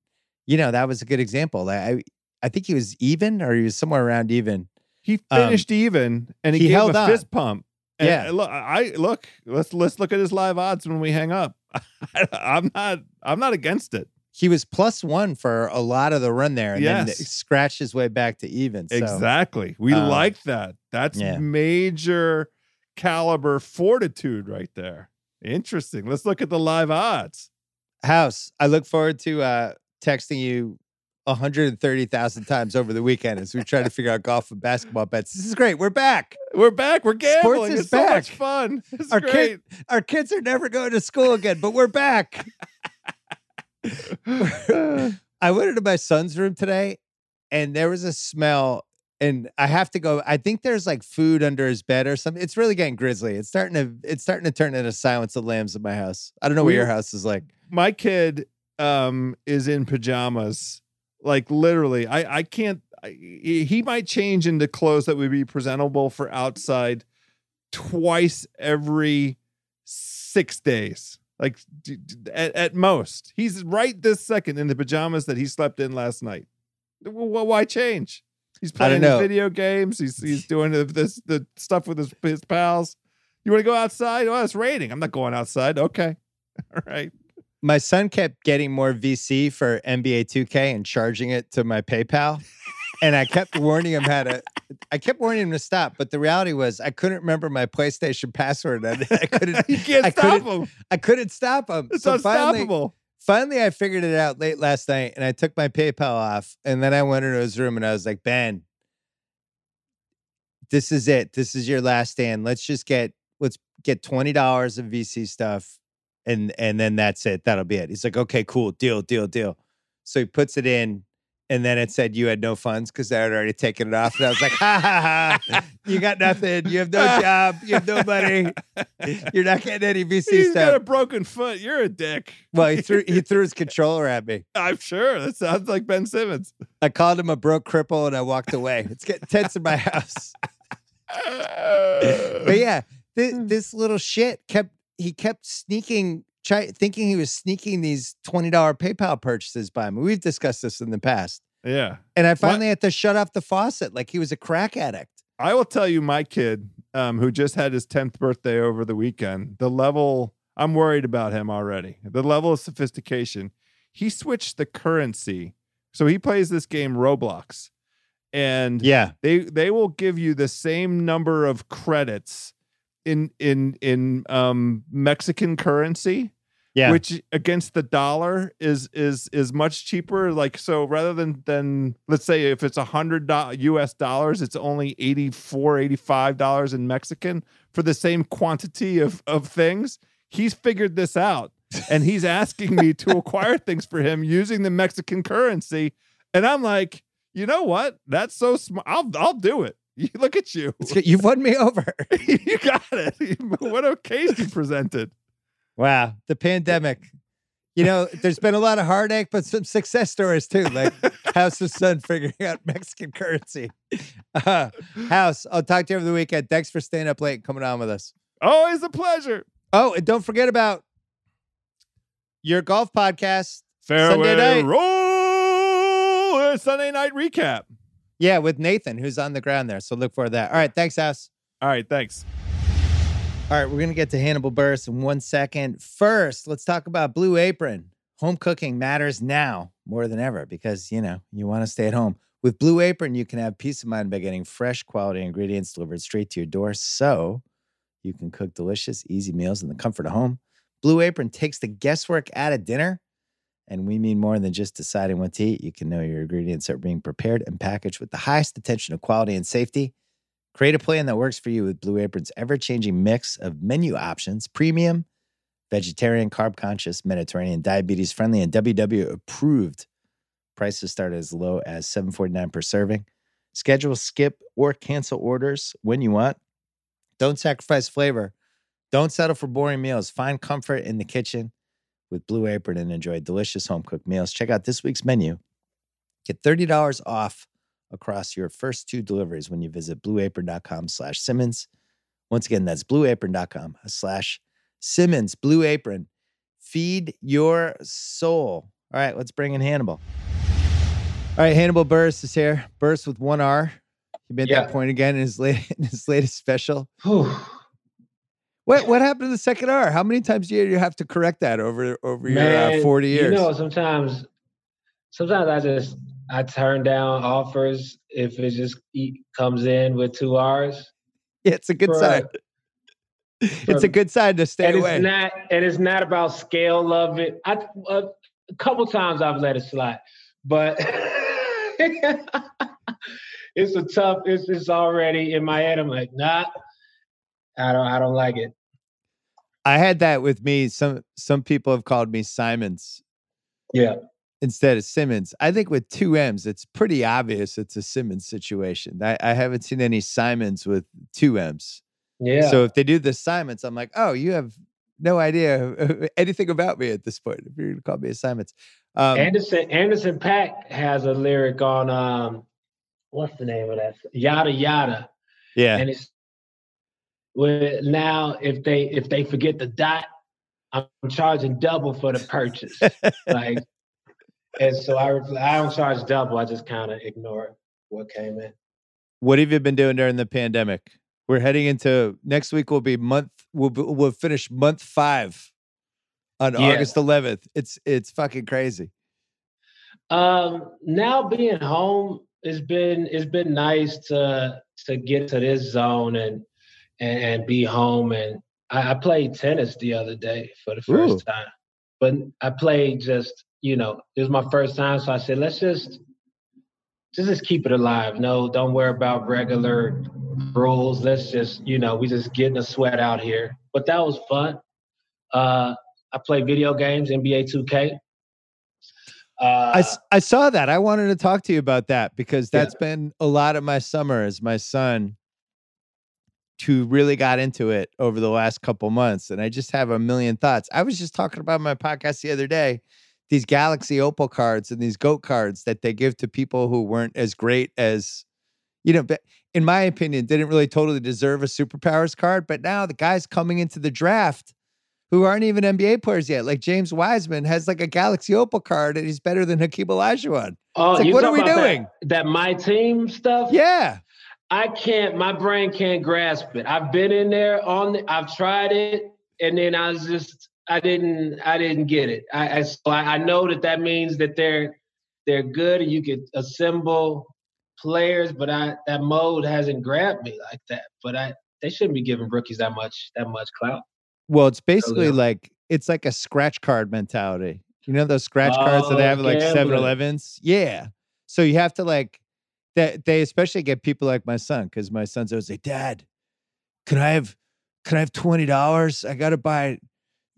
you know, that was a good example. I I think he was even or he was somewhere around even. He Um, finished even, and he, he gave held a on. fist pump. And Yeah. look, I look. Let's let's look at his live odds when we hang up. I'm not I'm not against it. He was plus one for a lot of the run there and then scratched his way back to even. So Exactly. We um, like that. That's yeah. major caliber fortitude right there. Interesting. Let's look at the live odds. House, I look forward to uh texting you 130,000 times over the weekend as we try to figure out golf and basketball bets. This is great. We're back. We're back. We're gambling. Sports is it's so much back. fun. It's Our great. kid- Our kids are never going to school again, but we're back. I went into my son's room today and there was a smell and I have to go. I think there's like food under his bed or something. It's really getting grisly. It's starting to it's starting to turn into Silence of Lambs in my house. I don't know what your house is like. my kid um is in pajamas. Like literally i i can't I, he might change into clothes that would be presentable for outside twice every six days. Like at, at most. He's right this second in the pajamas that he slept in last night. Wh- why change? He's playing video games. He's he's doing the, this the stuff with his, his pals. You want to go outside? Oh it's raining. I'm not going outside. Okay. All right My son kept getting more VC for NBA 2K and charging it to my PayPal. And I kept warning him how to I kept warning him to stop, but the reality was I couldn't remember my PlayStation password and I couldn't you can't I stop him I couldn't stop him. It's so finally, unstoppable. finally I figured it out late last night and I took my PayPal off and then I went into his room and I was like, Ben, this is it. This is your last stand. Let's just get let's get twenty dollars of VC stuff and and then that's it. That'll be it. He's like, okay, cool, deal, deal, deal. So he puts it in and then it said you had no funds because I had already taken it off. And I was like, ha ha ha, you got nothing. You have no job. You have no money. You're not getting any VC stuff. He's got a broken foot. You're a dick. Well, he threw he threw his controller at me. I'm sure. That sounds like Ben Simmons. I called him a broke cripple and I walked away. It's getting tense in my house. But yeah, this, this little shit kept he kept sneaking, thinking he was sneaking these twenty dollar PayPal purchases by me. We've discussed this in the past, yeah. and I finally had to shut off the faucet like he was a crack addict. I will tell you, my kid, um, who just had his 10th birthday over the weekend, the level, I'm worried about him already. The level of sophistication. He switched the currency. So he plays this game, Roblox, and Yeah, they they will give you the same number of credits in in in um Mexican currency yeah, which against the dollar is is is much cheaper. Like so rather than than let's say if it's a hundred us dollars it's only 84 85 dollars in mexican for the same quantity of of things. He's figured this out and he's asking me to acquire things for him using the mexican currency. And i'm like you know what? That's so smart i'll i'll do it you look at you you've won me over. you got it what a case you presented Wow, the pandemic. You know, there's been a lot of heartache, but some success stories too, like House of Sun figuring out Mexican currency. Uh, House, I'll talk to you over the weekend. Thanks for staying up late and coming on with us. always a pleasure Oh, and don't forget about your golf podcast. Fairway night. roll Sunday night recap. Yeah, with Nathan, who's on the ground there. So look for that. All right, thanks, House. All right, thanks. All right, we're going to get to Hannibal Buress in one second. First, let's talk about Blue Apron. Home cooking matters now more than ever because, you know, you want to stay at home. With Blue Apron, you can have peace of mind by getting fresh quality ingredients delivered straight to your door so you can cook delicious, easy meals in the comfort of home. Blue Apron takes the guesswork out of dinner, and we mean more than just deciding what to eat. You can know your ingredients are being prepared and packaged with the highest attention to quality and safety. Create a plan that works for you with Blue Apron's ever changing mix of menu options premium, vegetarian, carb conscious, Mediterranean, diabetes friendly, and WW approved. Prices start as low as $7.49 per serving. Schedule, skip, or cancel orders when you want. Don't sacrifice flavor. Don't settle for boring meals. Find comfort in the kitchen with Blue Apron and enjoy delicious home cooked meals. Check out this week's menu. Get $30 off across your first two deliveries when you visit blueapron.com slash Simmons. Once again, that's blueapron.com slash Simmons. Blue Apron. Feed your soul. All right, let's bring in Hannibal. All right, Hannibal Buress is here. Buress with one R. He made that point again in his, late, in his latest special. What what happened to the second R? How many times do you have to correct that over over your uh, forty years? You know, sometimes, sometimes I just I turn down offers if it just comes in with two R's. yeah, it's a good for- sign. It's a good sign to stay and away. it's not and it's not about scale of it. I a, a couple times I've let it slide, but it's a tough. It's it's already in my head. I'm like, nah, I don't I don't like it. I had that with me. Some some people have called me Simons Yeah, instead of Simmons. I think with two M's, it's pretty obvious it's a Simmons situation. I, I haven't seen any Simons with two M's. yeah. So if they do the Simons, I'm like, oh, you have no idea anything about me at this point. If you're gonna call me a Simons, um, Anderson Anderson .Paak has a lyric on um what's the name of that? Yada yada. yeah, And it's well now if they if they forget the dot, I'm charging double for the purchase. like and so I I don't charge double, I just kind of ignore what came in. what have you been doing during the pandemic? We're heading into next week. Will be month. We'll we'll finish month five on Yeah. August 11th. It's it's fucking crazy. Um, now being home, it's been it's been nice to to get to this zone and and, and be home. And I, I played tennis the other day for the first Ooh. time, but I played just you know it was my first time, so I said let's just just just keep it alive. No, don't worry about regular rules. Let's just you know we just getting a sweat out here. But that was fun. Uh, I play video games, NBA 2K. Uh, I, I saw that. I wanted to talk to you about that because Yeah. that's been a lot of my summer as my son who really got into it over the last couple months. And I just have a million thoughts. I was just talking about my podcast the other day, these Galaxy Opal cards and these GOAT cards that they give to people who weren't as great as, you know, but in my opinion, didn't really totally deserve a superpowers card. But now the guys coming into the draft who aren't even NBA players yet, like James Wiseman has like a Galaxy Opal card and he's better than Hakeem Olajuwon. oh, like, what are we about that- doing? That, my team stuff. Yeah. I can't. My brain can't grasp it. I've been in there on. The, I've tried it, and then I was just. I didn't. I didn't get it. I. I, so I I know that that means that they're they're good, and you could assemble players, but I that mode hasn't grabbed me like that. But I. They shouldn't be giving rookies that much that much clout. Well, it's basically yeah. like it's like a scratch card mentality. You know those scratch cards that they Oh, have like gambling. 7-Elevens? Yeah. So you have to like that they especially get people like my son, because my son's always like, Dad, can I have can I have twenty dollars? I gotta buy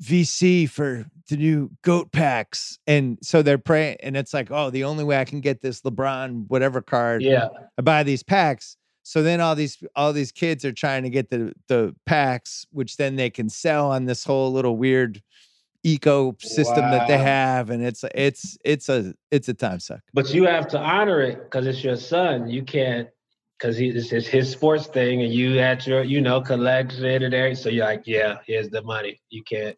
VC for the new goat packs. And so they're praying, and it's like, oh, the only way I can get this LeBron whatever card Yeah. I buy these packs. So then all these all these kids are trying to get the the packs, which then they can sell on this whole little weird ecosystem that they have, and it's it's it's a it's a time suck. But you have to honor it because it's your son. You can't because he this is his sports thing, and you at your you know collection and everything. So you're like, yeah, here's the money. You can't.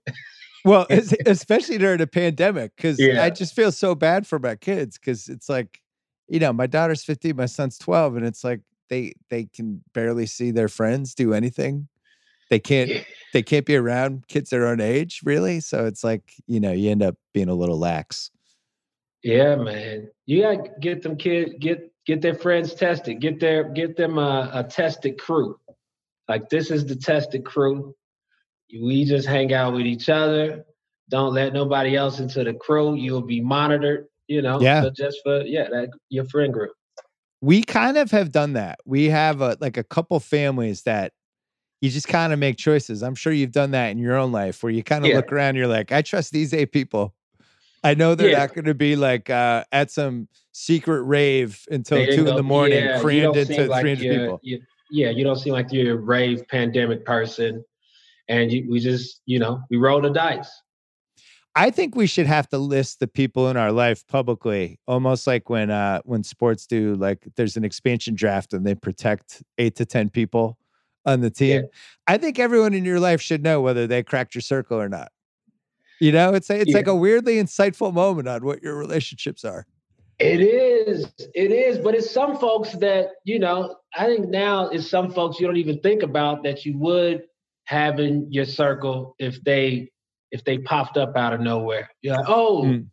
Well, especially during the pandemic, because Yeah. I just feel so bad for my kids because it's like, you know, my daughter's 15, my son's 12, and it's like they they can barely see their friends do anything. They can't they can't be around kids their own age, really. So it's like, you know, you end up being a little lax. Yeah, man. You gotta get them kid get get their friends tested. Get their get them a, a tested crew. Like this is the tested crew. We just hang out with each other. Don't let nobody else into the crew. You'll be monitored. You know. Yeah. So just for yeah, that your friend group. we kind of have done that. We have a, like a couple families that you just kind of make choices. I'm sure you've done that in your own life where you kind of Yeah. look around, you're like, I trust these eight people. I know they're Yeah. not going to be like uh, at some secret rave until They two in the morning, yeah, crammed into like 300 people. you- yeah, you don't seem like you're a rave pandemic person. And you, we just, you know, we roll the dice. I think we should have to list the people in our life publicly, almost like when uh when sports do like there's an expansion draft and they protect eight to ten people on the team. Yeah. I think everyone in your life should know whether they cracked your circle or not. You know, it's a, it's like a weirdly insightful moment on what your relationships are. It is, it is, but it's some folks that, you know, I think now it's some folks you don't even think about that you would have in your circle if they if they popped up out of nowhere. You're like, oh, Mm.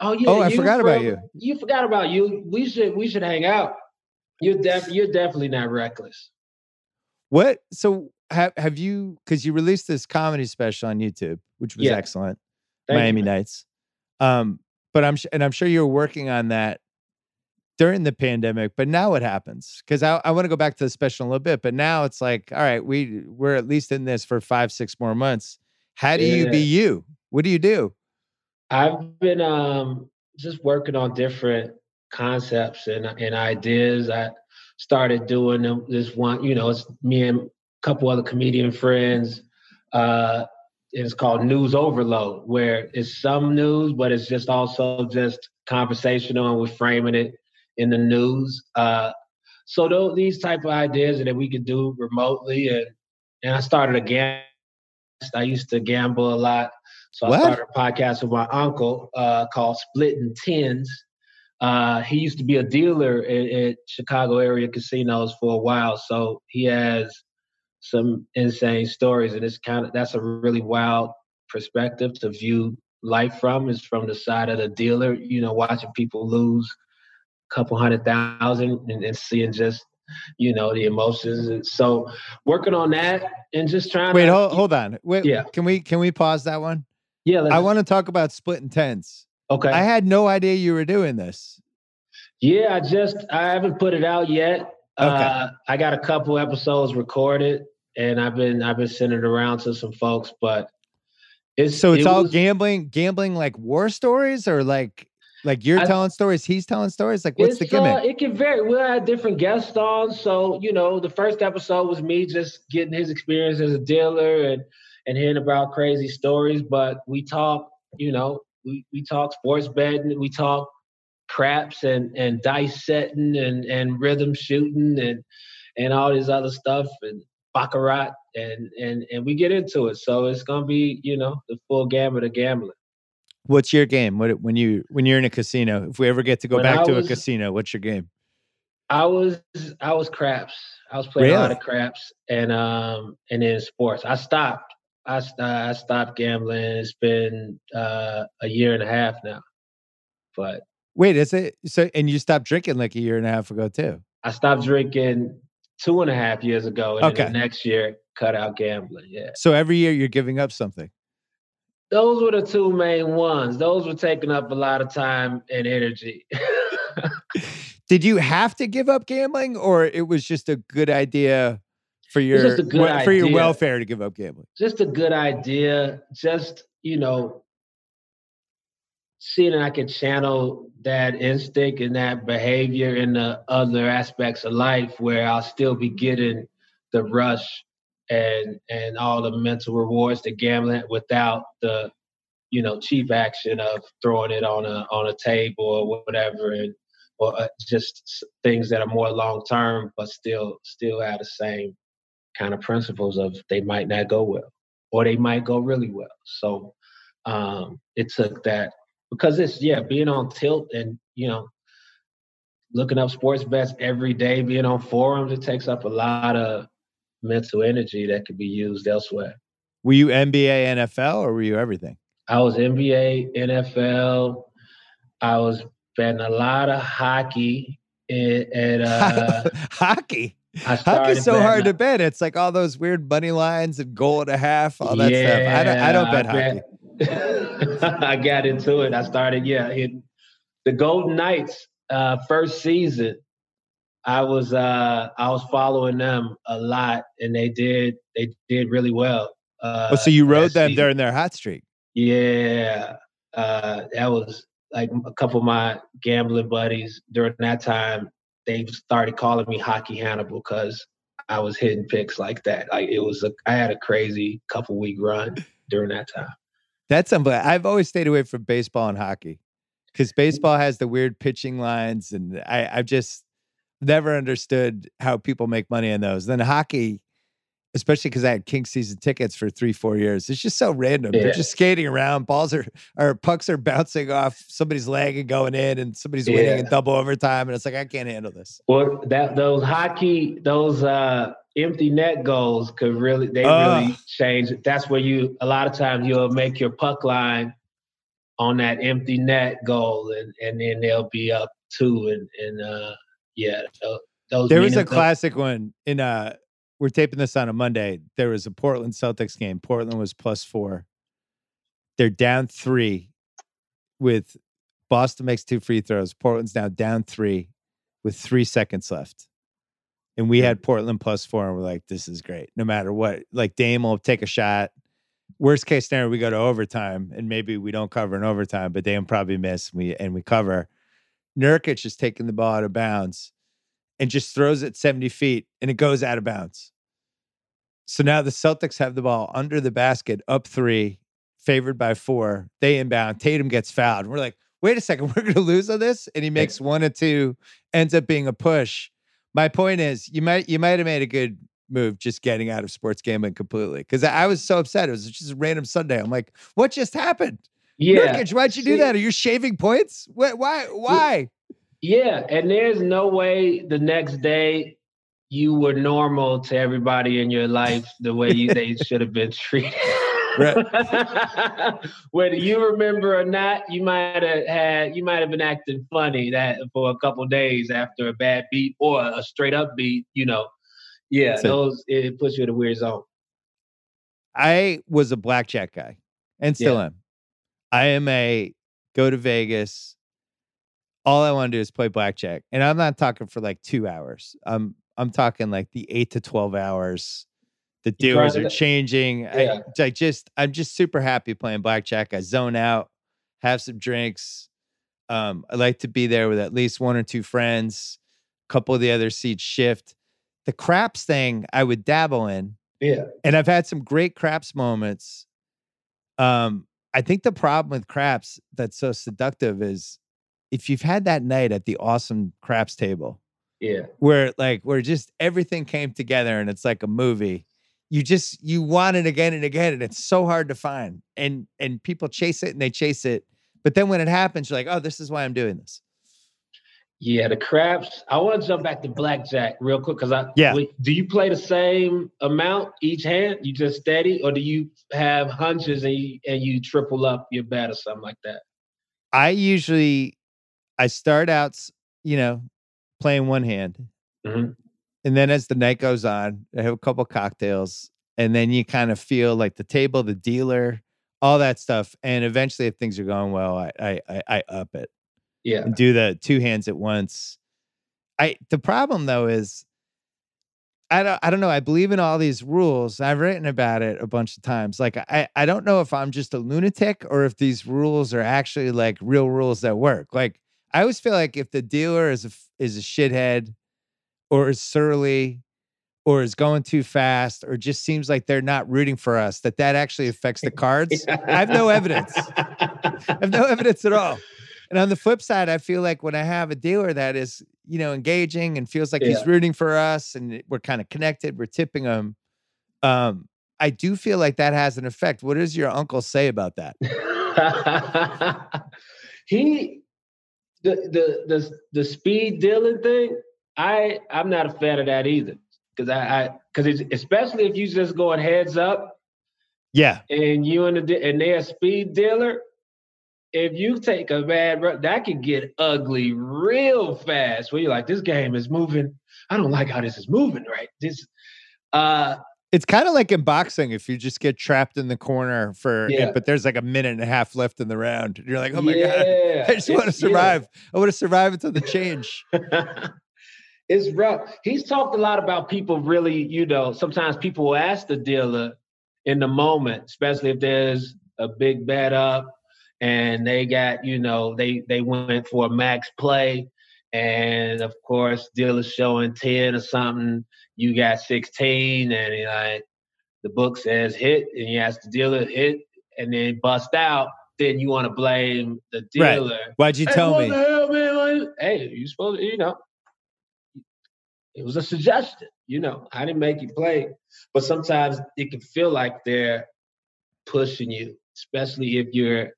oh yeah. Oh, I forgot about you. You forgot about you. We should we should hang out. You're def- you're definitely not reckless. What so have have you because you released this comedy special on YouTube, which was Yeah. excellent. Thank Miami man. Nights. Um, but I'm and I'm sure you were working on that during the pandemic. But now what happens? Because I, I want to go back to the special in a little bit. But now it's like, all right, we we're at least in this for five six more months. How do you be you? What do you do? I've been um, just working on different concepts and and ideas. I started doing this one, you know, it's me and a couple other comedian friends. Uh, it's called News Overload, where it's some news, but it's just also just conversational, and we're framing it in the news. Uh, so those, these type of ideas that we could do remotely, and and I started a game. I used to gamble a lot, so What? I started a podcast with my uncle uh, called Splitting Tens. Uh, he used to be a dealer at, at Chicago area casinos for a while, so he has some insane stories, and it's kind of that's a really wild perspective to view life from. Is from the side of the dealer, you know, watching people lose a couple hundred thousand and, and seeing just you know the emotions. And so working on that and just trying Wait, to hold, hold on. Wait, Yeah. can we can we pause that one? yeah. Let's, I want to talk about splitting tens. Okay. I had no idea you were doing this. Yeah, I just I haven't put it out yet. Uh, I got a couple episodes recorded, and I've been I've been sending it around to some folks, but it's So it's it all was- gambling, gambling like war stories or like Like you're I- telling stories, he's telling stories. Like what's the gimmick? Uh, it can vary. We had different guests on, so you know, the first episode was me just getting his experience as a dealer and and hearing about crazy stories. But we talk, you know, we we talk sports betting, we talk craps and and dice setting and and rhythm shooting and and all this other stuff and baccarat and and and we get into it. So it's gonna be, you know, the full gamut of gambling. What's your game? What when you when you're in a casino? If we ever get to go When back I to was- a casino, what's your game? I was I was craps. I was playing a lot of craps and um and then sports. I stopped. I I stopped gambling. It's been uh, a year and a half now, but Wait, is it so? And you stopped drinking like a year and a half ago too. I stopped drinking two and a half years ago, and Okay. the next year cut out gambling. Yeah, So every year you're giving up something. those were the two main ones. Those were taking up a lot of time and energy. Did you have to give up gambling, or it was just a good idea for your just a good wel- for your welfare to give up gambling? just a good idea. Just you know, seeing that I could channel that instinct and that behavior in the other aspects of life, where I'll still be getting the rush and and all the mental rewards to gambling without the you know cheap action of throwing it on a on a table or whatever and or uh, just things that are more long term but still still have the same kind of principles of they might not go well or they might go really well. So um, it took that because it's yeah being on tilt and you know looking up sports bets every day, being on forums, it takes up a lot of mental energy that could be used elsewhere. Were you NBA, NFL, or were you everything? I was NBA, NFL. I was betting a lot of hockey. At, at uh, Hockey. I Hockey's so hard to bet. It's like all those weird money lines and goal and a half, all that stuff. I don't, I don't bet hockey. bet- I got into it. I started, yeah, the Golden Knights uh, first season. I was uh, I was following them a lot, and they did they did really well. Uh, Oh, so you rode them season. during their hot streak. Yeah, uh, that was like a couple of my gambling buddies during that time. They started calling me Hockey Hannibal because I was hitting picks like that. Like it was a, I had a crazy couple week run during that time. That's unbelievable. I've always stayed away from baseball and hockey because baseball has the weird pitching lines, and I, I've just never understood how people make money on those. Then hockey, especially because I had King season tickets for three, four years, it's just so random. They're just skating around, balls are or pucks are bouncing off somebody's leg and going in, and somebody's winning in double overtime, and it's like I can't handle this. Well, that those hockey, those uh, empty net goals could really they Ugh. really change. That's where you a lot of times you'll make your puck line on that empty net goal, and and then they'll be up two, and and uh, yeah, tho- those. There was a classic one in uh we're taping this on a Monday. There was a Portland Celtics game. Portland was plus four. They're down three with Boston makes two free throws. Portland's now down three with three seconds left. And we had Portland plus four, and we're like, this is great. No matter what. Like Dame will take a shot. Worst case scenario, we go to overtime, and maybe we don't cover in overtime, but Dame probably miss and we and we cover. Nurkic is taking the ball out of bounds and just throws it 70 feet and it goes out of bounds. So now the Celtics have the ball under the basket, up three, favored by four. They inbound. Tatum gets fouled. We're like, wait a second, we're going to lose on this. And he makes one or two, ends up being a push. My point is, you might you might have made a good move just getting out of sports gambling completely because I was so upset. It was just a random Sunday. I'm like, what just happened? yeah, Nurkic, why'd you do that? Are you shaving points? What, why? Why? yeah, and there's no way the next day you were normal to everybody in your life the way you, they should have been treated. Whether you remember or not, you might have had you might have been acting funny that for a couple days after a bad beat or a straight up beat. You know, yeah, So- those it puts you in a weird zone. I was a blackjack guy and still am. I am a go to Vegas. All I want to do is play blackjack. And I'm not talking for like two hours. I'm I'm talking like the eight to twelve hours. The dealers are changing. Yeah. I, I just I'm just super happy playing blackjack. I zone out, have some drinks. Um, I like to be there with at least one or two friends. A couple of the other seats shift. The craps thing I would dabble in, Yeah. and I've had some great craps moments. Um, I think the problem with craps that's so seductive is if you've had that night at the awesome craps table Yeah. where like where just everything came together and it's like a movie you just you want it again and again and it's so hard to find and and people chase it and they chase it but then when it happens you're like oh this is why i'm doing this Yeah, the craps. I want to jump back to blackjack real quick because I Yeah. do you play the same amount each hand? You just steady, or do you have hunches and you and you triple up your bet or something like that? i usually i start out you know playing one hand Mhm. and then as the night goes on i have a couple cocktails and then you kind of feel like the table the dealer all that stuff and eventually if things are going well i i i, I up it Yeah. and do the two hands at once. I the problem though is I don't I don't know. I believe in all these rules. I've written about it a bunch of times. Like I I don't know if I'm just a lunatic or if these rules are actually like real rules that work. Like I always feel like if the dealer is a is a shithead or is surly or is going too fast or just seems like they're not rooting for us that that actually affects the cards. I have no evidence. I have no evidence at all. And on the flip side, I feel like when I have a dealer that is, you know, engaging and feels like Yeah. he's rooting for us and we're kind of connected, we're tipping him. Um, I do feel like that has an effect. What does your uncle say about that? he the the the the speed dealing thing. I I'm not a fan of that either because I I because especially if you just going heads up Yeah. and you and the and they're a speed dealer. If you take a bad run, that can get ugly real fast. Where you're like, this game is moving. I don't like how this is moving. Right. This. Uh. It's kind of like in boxing if you just get trapped in the corner for eh, Yeah. but there's like a minute and a half left in the round. You're like, oh my God, I just want to it's- yeah. survive. I want to survive until the change. it's rough. He's talked a lot about people really, you know, sometimes people will ask the dealer in the moment, especially if there's a big bet up and they got, you know, they they went for a max play. And of course, dealer's showing 10 or something, you got 16, and he like the book says hit, and you ask the dealer hit, and then bust out, then you want to blame the Right. dealer. Why'd you Hey, tell me? the hell, man? Hey, you supposed to, you know. It was a suggestion, you know. I didn't make you play, but sometimes it can feel like they're pushing you, especially if you're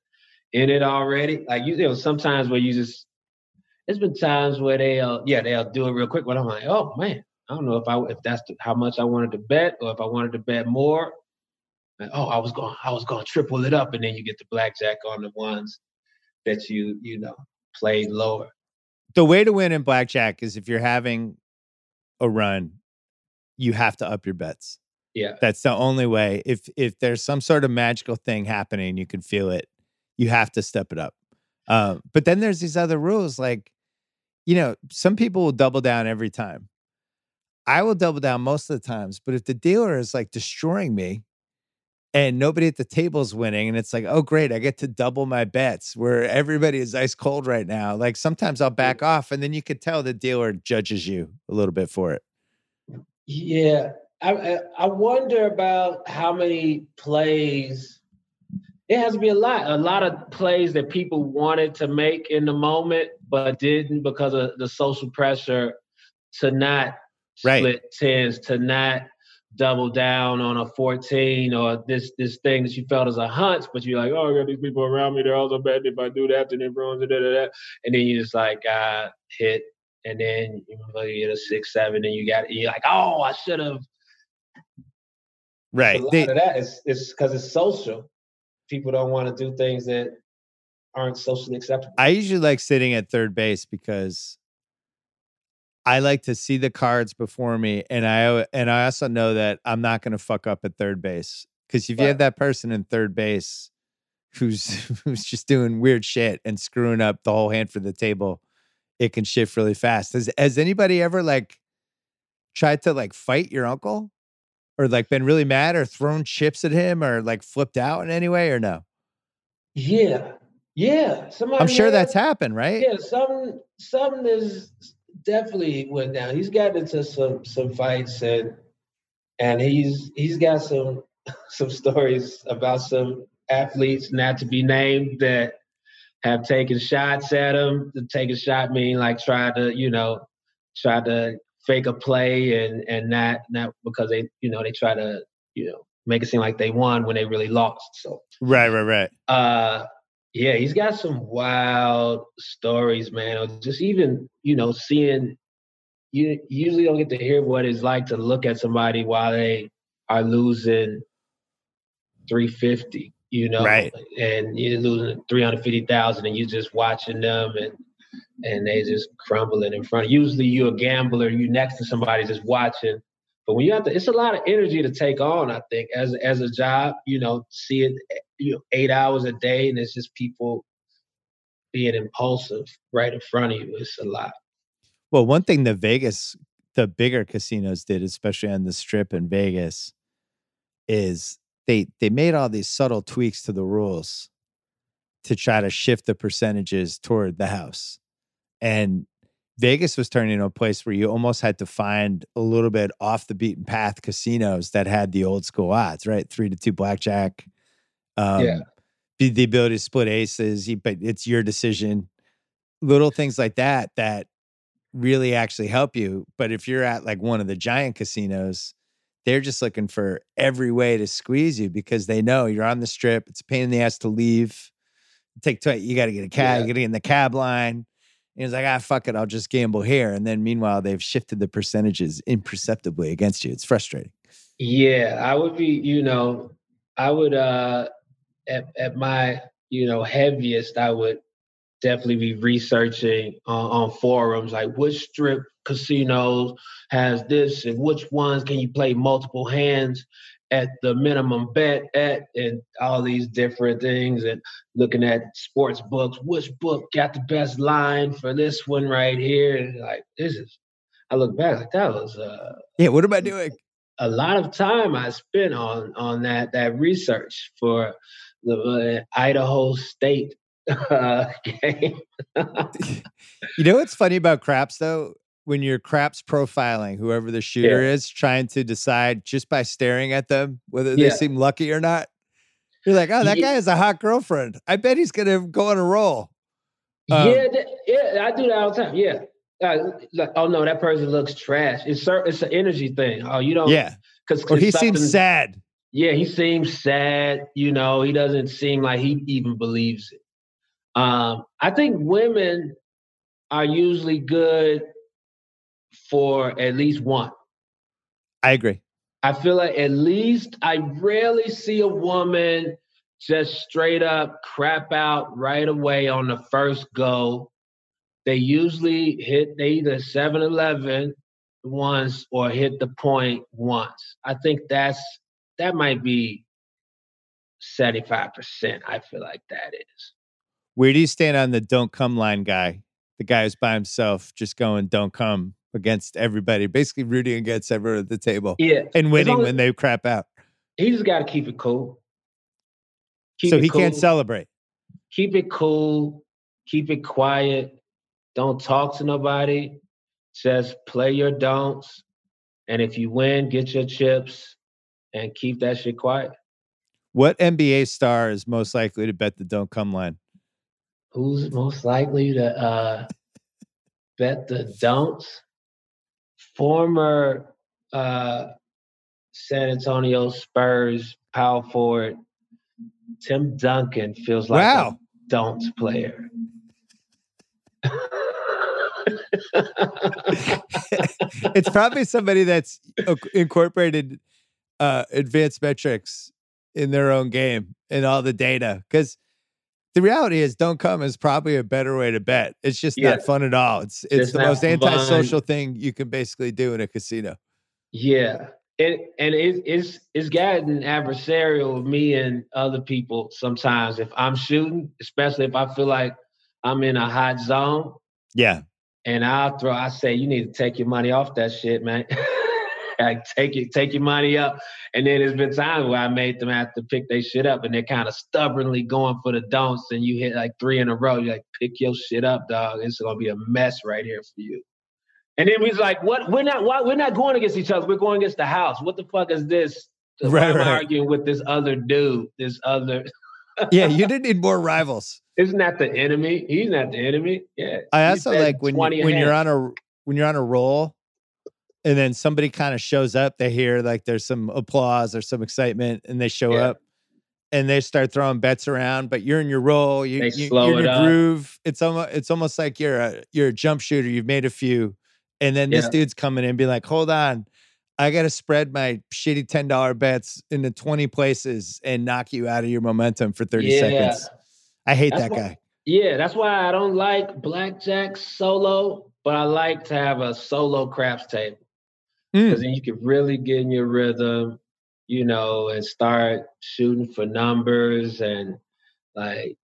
in it already. Like you, you know, sometimes where you just. There's been times where they'll, yeah, they'll do it real quick, but I'm like, oh man, I don't know if I if that's the, how much I wanted to bet or if I wanted to bet more. Like, oh, I was going, I was going to triple it up, and then you get the blackjack on the ones that you, you know, played lower. the way to win in blackjack is if you're having a run, you have to up your bets. Yeah. That's the only way. If if there's some sort of magical thing happening, you can feel it. You have to step it up. Um, but then there's these other rules, like you know, some people will double down every time. I will double down most of the times, but if the dealer is like destroying me and nobody at the table is winning, and it's like, oh, great, I get to double my bets where everybody is ice cold right now. Like sometimes I'll back off, and then you could tell the dealer judges you a little bit for it. Yeah, I I- I wonder about how many plays. It has to be a lot. A lot of plays that people wanted to make in the moment, but didn't because of the social pressure to not Right. split tens, to not double down on a 14 or this this thing that you felt as a hunch, but you're like, oh, I got these people around me. They're also bad. if I do that, then da, da, da. and then you just like uh, hit, and then you get a six, seven, and you got you're like, oh, I should have. Right. A lot They- of that is is because it's social. People don't want to do things that aren't socially acceptable. I usually like sitting at third base because I like to see the cards before me, and I and I also know that I'm not going to fuck up at third base because if you have that person in third base who's who's just doing weird shit and screwing up the whole hand for the table, it can shift really fast. Has has anybody ever like tried to like fight your uncle, or like been really mad or thrown chips at him or like flipped out in any way or no? yeah, Yeah, somebody. I'm sure had- that's happened, right? Yeah, something something is definitely went down. He's gotten into some some fights and and he's he's got some some stories about some athletes not to be named that have taken shots at him. To take a shot mean like try to, you know, try to fake a play and and not not because they, you know, they try to, you know, make it seem like they won when they really lost. So Right, right, right. uh yeah, he's got some wild stories, man. Or just even, you know, seeing you usually don't get to hear what it's like to look at somebody while they are losing 350, you know, Right. and you're losing 350,000 and you're just watching them and and they just crumbling in front. of Usually you're a gambler, you next to somebody just watching. But when you have to, it's a lot of energy to take on. I think as as a job, you know, see it, you know, eight hours a day, and it's just people being impulsive right in front of you. It's a lot. Well, one thing the Vegas, the bigger casinos did, especially on the strip in Vegas, is they they made all these subtle tweaks to the rules to try to shift the percentages toward the house. And Vegas was turning into a place where you almost had to find a little bit off the beaten path casinos that had the old school odds, right? Three to two blackjack. Um, Yeah. The, the ability to split aces, but it's your decision. Little things like that that really actually help you. But if you're at like one of the giant casinos, they're just looking for every way to squeeze you because they know you're on the strip. It's a pain in the ass to leave. Take tw- you got to get a cab, Yeah. you got to get in the cab line. And it's like, ah, fuck it, I'll just gamble here. And then meanwhile, they've shifted the percentages imperceptibly against you. It's frustrating. Yeah, I would be, you know, I would uh at at my, you know, heaviest, I would definitely be researching on, on forums like which strip casinos has this and which ones can you play multiple hands at the minimum bet at and all these different things and looking at sports books which book got the best line for this one right here and like this is i look back like that was uh Yeah, what am I doing? a lot of time I spent on on that that research for the uh, Idaho State uh, game. You know what's funny about craps though? When you're craps profiling whoever the shooter is, trying to decide just by staring at them whether they Yeah. seem lucky or not. You're like, oh, that Ye- guy has a hot girlfriend. I bet he's gonna go on a roll. Um, yeah, yeah, I do that all the time. Yeah. Uh, like, oh no, that person looks trash. It's it's an energy thing. Oh, you don't. yeah. Cause, he seems sad. Yeah, he seems sad. You know, he doesn't seem like he even believes it. Um, I think women are usually good for at least one. I agree. I feel like at least I rarely see a woman just straight up crap out right away on the first go. They usually hit they either 7 Eleven once or hit the point once. I think that's that might be 75%. I feel like that is. Where do you stand on the don't come line guy? The guy who's by himself, just going don't come against everybody, basically rooting against everyone at the table Yeah. and winning long as- when they crap out. He just got to keep it cool. Keep so it he can't celebrate. keep it cool, keep it quiet, don't talk to nobody, just play your don'ts. And if you win, get your chips and keep that shit quiet. What NBA star is most likely to bet the don't come line? Who's most likely to uh, bet the don'ts? Former uh, San Antonio Spurs power forward Tim Duncan feels like wow. a don'ts player. it's probably somebody that's incorporated uh, advanced metrics in their own game and all the data. Because the reality is, don't come is probably a better way to bet. It's just Yeah. not fun at all. It's it's It's the most fun. antisocial thing you can basically do in a casino. Yeah. And and it, it's it's gotten adversarial with me and other people sometimes if I'm shooting, especially if I feel like I'm in a hot zone Yeah. and I'll throw I say you need to take your money off that shit, man. like take it, take your money up. And then there's been times where I made them have to pick their shit up, and they're kind of stubbornly going for the don'ts, and you hit like three in a row. You're like, pick your shit up, dog. It's gonna be a mess right here for you. And then he's like, "What? We're not. Why, we're not going against each other. We're going against the house. What the fuck is this? Right, I'm right. arguing with this other dude. This other. yeah, you didn't need more rivals. Isn't that the enemy? He's not the enemy. Yeah. I also like when you, when you're on a when you're on a roll, and then somebody kind of shows up. They hear like there's some applause or some excitement, and they show Yeah. up, and they start throwing bets around. But you're in your role. You, They you, slow you're in it your up. groove. It's almost it's almost like you're a you're a jump shooter. You've made a few, and then this dude's coming in, and be like, hold on. I got to spread my shitty ten dollar bets into twenty places and knock you out of your momentum for thirty Yeah. seconds. I hate That's that why- guy. Yeah, that's why I don't like blackjack solo, but I like to have a solo craps table Mm. because then you can really get in your rhythm, you know, and start shooting for numbers and like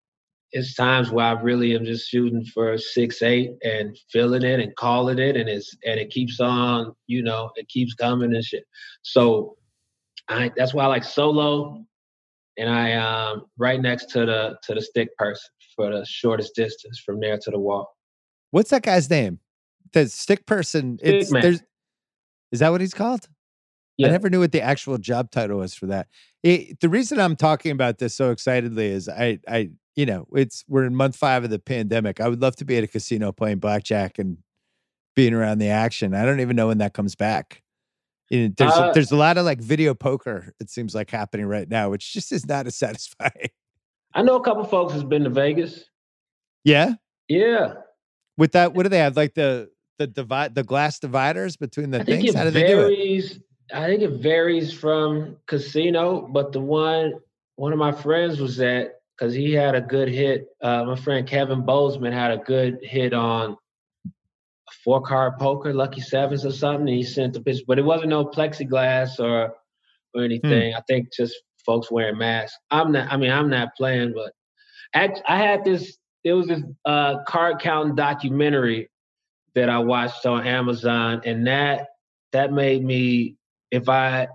it's times where I really am just shooting for six eight and feeling it and calling it and it's and it keeps on, you know, it keeps coming and shit. So I that's why I like solo and I um right next to the to the stick person for the shortest distance from there to the wall. What's that guy's name? The stick person. It's Stickman. there's. Is that what he's called? Yeah. I never knew what the actual job title was for that. It, the reason I'm talking about this so excitedly is I, I, you know, it's we're in month five of the pandemic. I would love to be at a casino playing blackjack and being around the action. I don't even know when that comes back. You know, there's Uh, there's a lot of like video poker. It seems like happening right now, which just is not as satisfying. I know a couple folks has been to Vegas. yeah, Yeah. with that, what do they have? Like the the divide the glass dividers between the I think things. it How do they do it? varies. I think it varies from casino, but the one one of my friends was at because he had a good hit. Uh, my friend Kevin Bozeman had a good hit on four card poker, lucky sevens or something. And he sent the picture, but it wasn't no plexiglass or Hmm. or anything. I think just folks wearing masks. I'm not. I mean, I'm not playing, but act, I had this. It was this uh, card counting documentary that I watched on Amazon, and that that made me. If I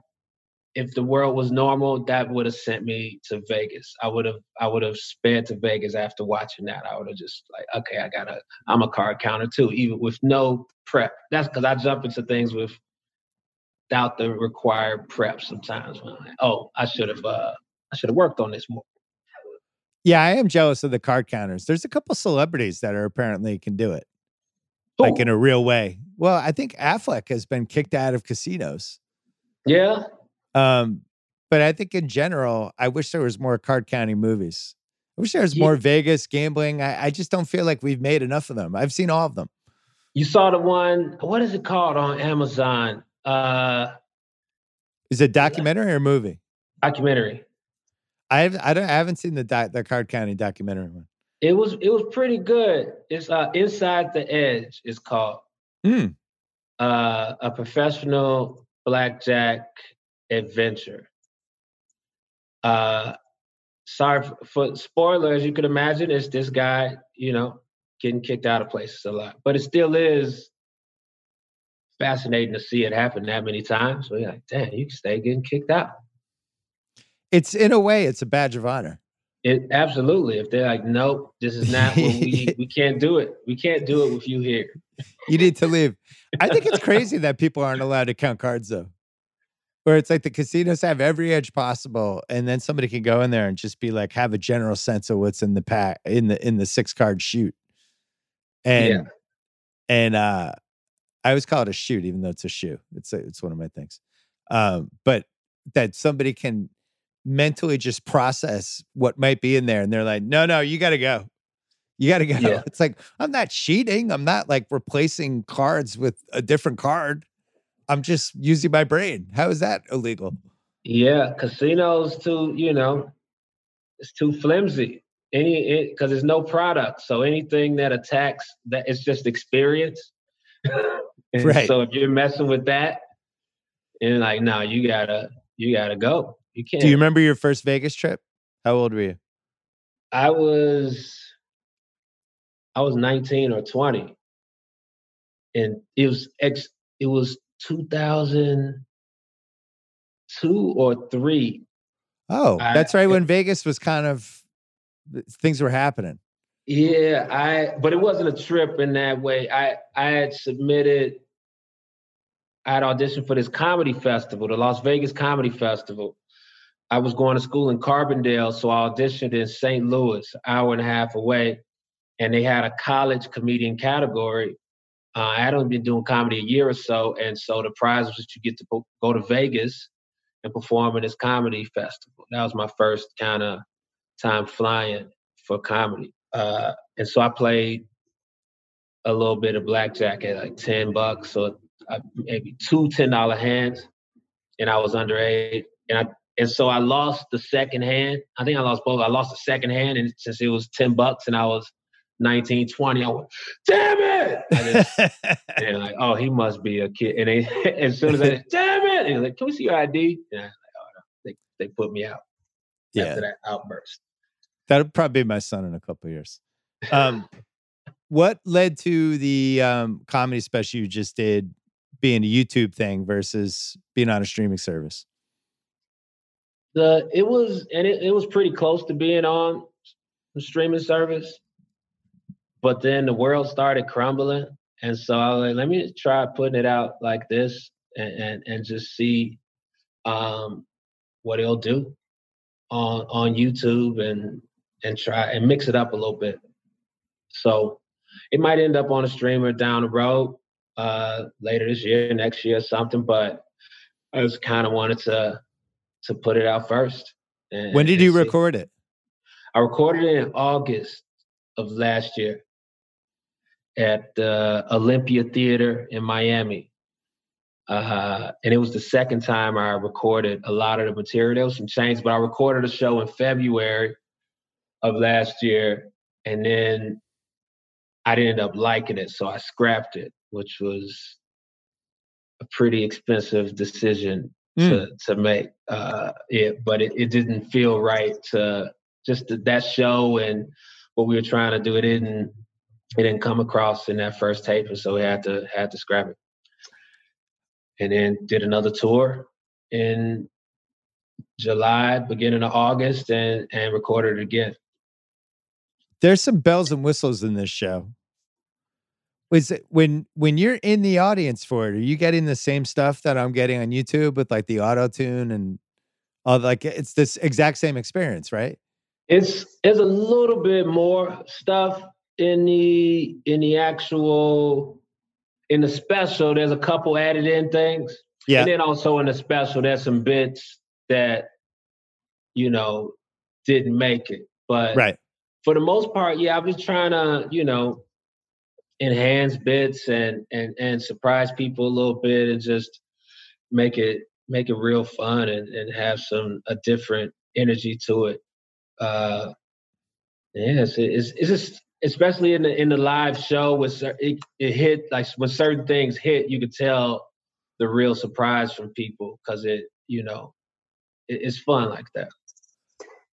if the world was normal, that would have sent me to Vegas. I would have I would have sped to Vegas after watching that. I would have just like, okay, I gotta I'm a card counter too, even with no prep. That's because I jump into things with without the required prep sometimes. When like, oh, I should have uh I should have worked on this more. Yeah, I am jealous of the card counters. There's a couple celebrities that are apparently can do it, like in a real way. Well, I think Affleck has been kicked out of casinos. yeah, Um, but I think in general, I wish there was more card counting movies. I wish there was Ye- more Vegas gambling. I, I just don't feel like we've made enough of them. I've seen all of them. you saw the one. What is it called on Amazon? Uh, Is it documentary or movie? documentary. I have, I don't I haven't seen the doc, the card counting documentary one. It was it was pretty good. It's uh Inside the Edge. It's called Hmm. uh, a professional blackjack adventure. Uh, sorry for, for spoiler, as you could imagine, it's this guy, you know, getting kicked out of places a lot, but it still is fascinating to see it happen that many times. So you're like, damn, you can stay getting kicked out. It's in a way, it's a badge of honor. It absolutely. If they're like, nope, this is not what we we can't do it. We can't do it with you here. You need to leave. I think it's crazy that people aren't allowed to count cards though. Where it's like the casinos have every edge possible, and then somebody can go in there and just be like, have a general sense of what's in the pack in the in the six card shoot. And Yeah. and uh I always call it a shoot, even though it's a shoe. It's a, it's one of my things. Um, but that somebody can mentally just process what might be in there, and they're like, no, no, you got to go. You got to go. Yeah. It's like I'm not cheating. I'm not like replacing cards with a different card. I'm just using my brain. How is that illegal? Yeah, casinos too, you know, it's too flimsy. Any because there's no product, so anything that attacks that it's just experience. Right. So if you're messing with that, and like, no, you gotta, you gotta go. You can't. Do you remember your first Vegas trip? How old were you? I was, I was 19 or 20, and it was ex. It was 2002 or three. Oh, I- that's right. When Vegas was kind of things were happening. Yeah, I but it wasn't a trip in that way. I I had submitted I had auditioned for this comedy festival, the Las Vegas Comedy Festival. I was going to school in Carbondale, so I auditioned in St. Louis, hour and a half away, and they had a college comedian category. Uh, I had only been doing comedy a year or so, and so the prize was that you get to go- to Vegas and perform in this comedy festival. That was my first kind of time flying for comedy. Uh, and so I played a little bit of blackjack at like 10 bucks or uh, maybe two $10 hands. And I was underage. And I, and so I lost the second hand. I think I lost both. I lost the second hand. And since it was 10 bucks and I was 19, 20, I went, damn it. And, and like, oh, he must be a kid. And they, as soon as I said, damn it. And like, can we see your ID? And I like, oh, no. They, they put me out yeah, after that outburst. that'll probably be my son in a couple of years. Um, what led to the um, comedy special you just did being a YouTube thing versus being on a streaming service? The it was and it, it was pretty close to being on the streaming service but then the world started crumbling. And so i was like let me try putting it out like this and and, and just see um what it'll do on on youtube and and try and mix it up a little bit. So it might end up on a streamer down the road uh later this year next year something but i just kind of wanted to to put it out first. and- When did you see. record it? I recorded it in August of last year at the Olympia Theater in Miami. Uh, and it was the second time I recorded a lot of the material. There was some change, but I recorded a show in February of last year, and then I didn't end up liking it, so I scrapped it, which was a pretty expensive decision to to make. Uh, yeah, but it, it didn't feel right to just that show and what we were trying to do. It didn't it didn't come across in that first tape, and so we had to had to scrap it. And then did another tour in July, beginning of August, and and recorded it again. There's some bells and whistles in this show. Was it when when you're in the audience for it? Are you getting the same stuff that I'm getting on YouTube with like the auto tune and all like it's this exact same experience, right? It's it's a little bit more stuff in the in the actual in the special. There's a couple added in things. Yeah. And then also in the special, there's some bits that, you know, didn't make it. But Right. for the most part, yeah, I was trying to, you know, enhance bits and and and surprise people a little bit and just make it make it real fun and, and have some a different energy to it. Uh yes, it's it's just especially in the in the live show with it, it hit like when certain things hit, you could tell the real surprise from people because it, you know, it, it's fun like that.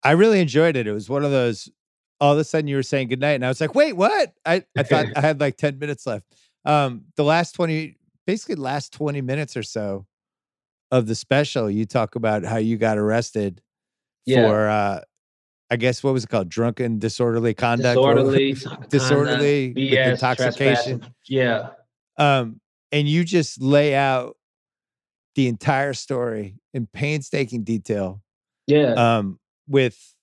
I really enjoyed it. It was one of those all of a sudden you were saying goodnight and I was like, wait, what? I, I thought I had like 10 minutes left. Um, the last 20, basically last 20 minutes or so of the special, you talk about how you got arrested Yeah. for uh I guess what was it called? Drunken disorderly conduct. Disorderly, disorderly conduct, BS, intoxication. Yeah. Um, and you just lay out the entire story in painstaking detail Yeah. um, with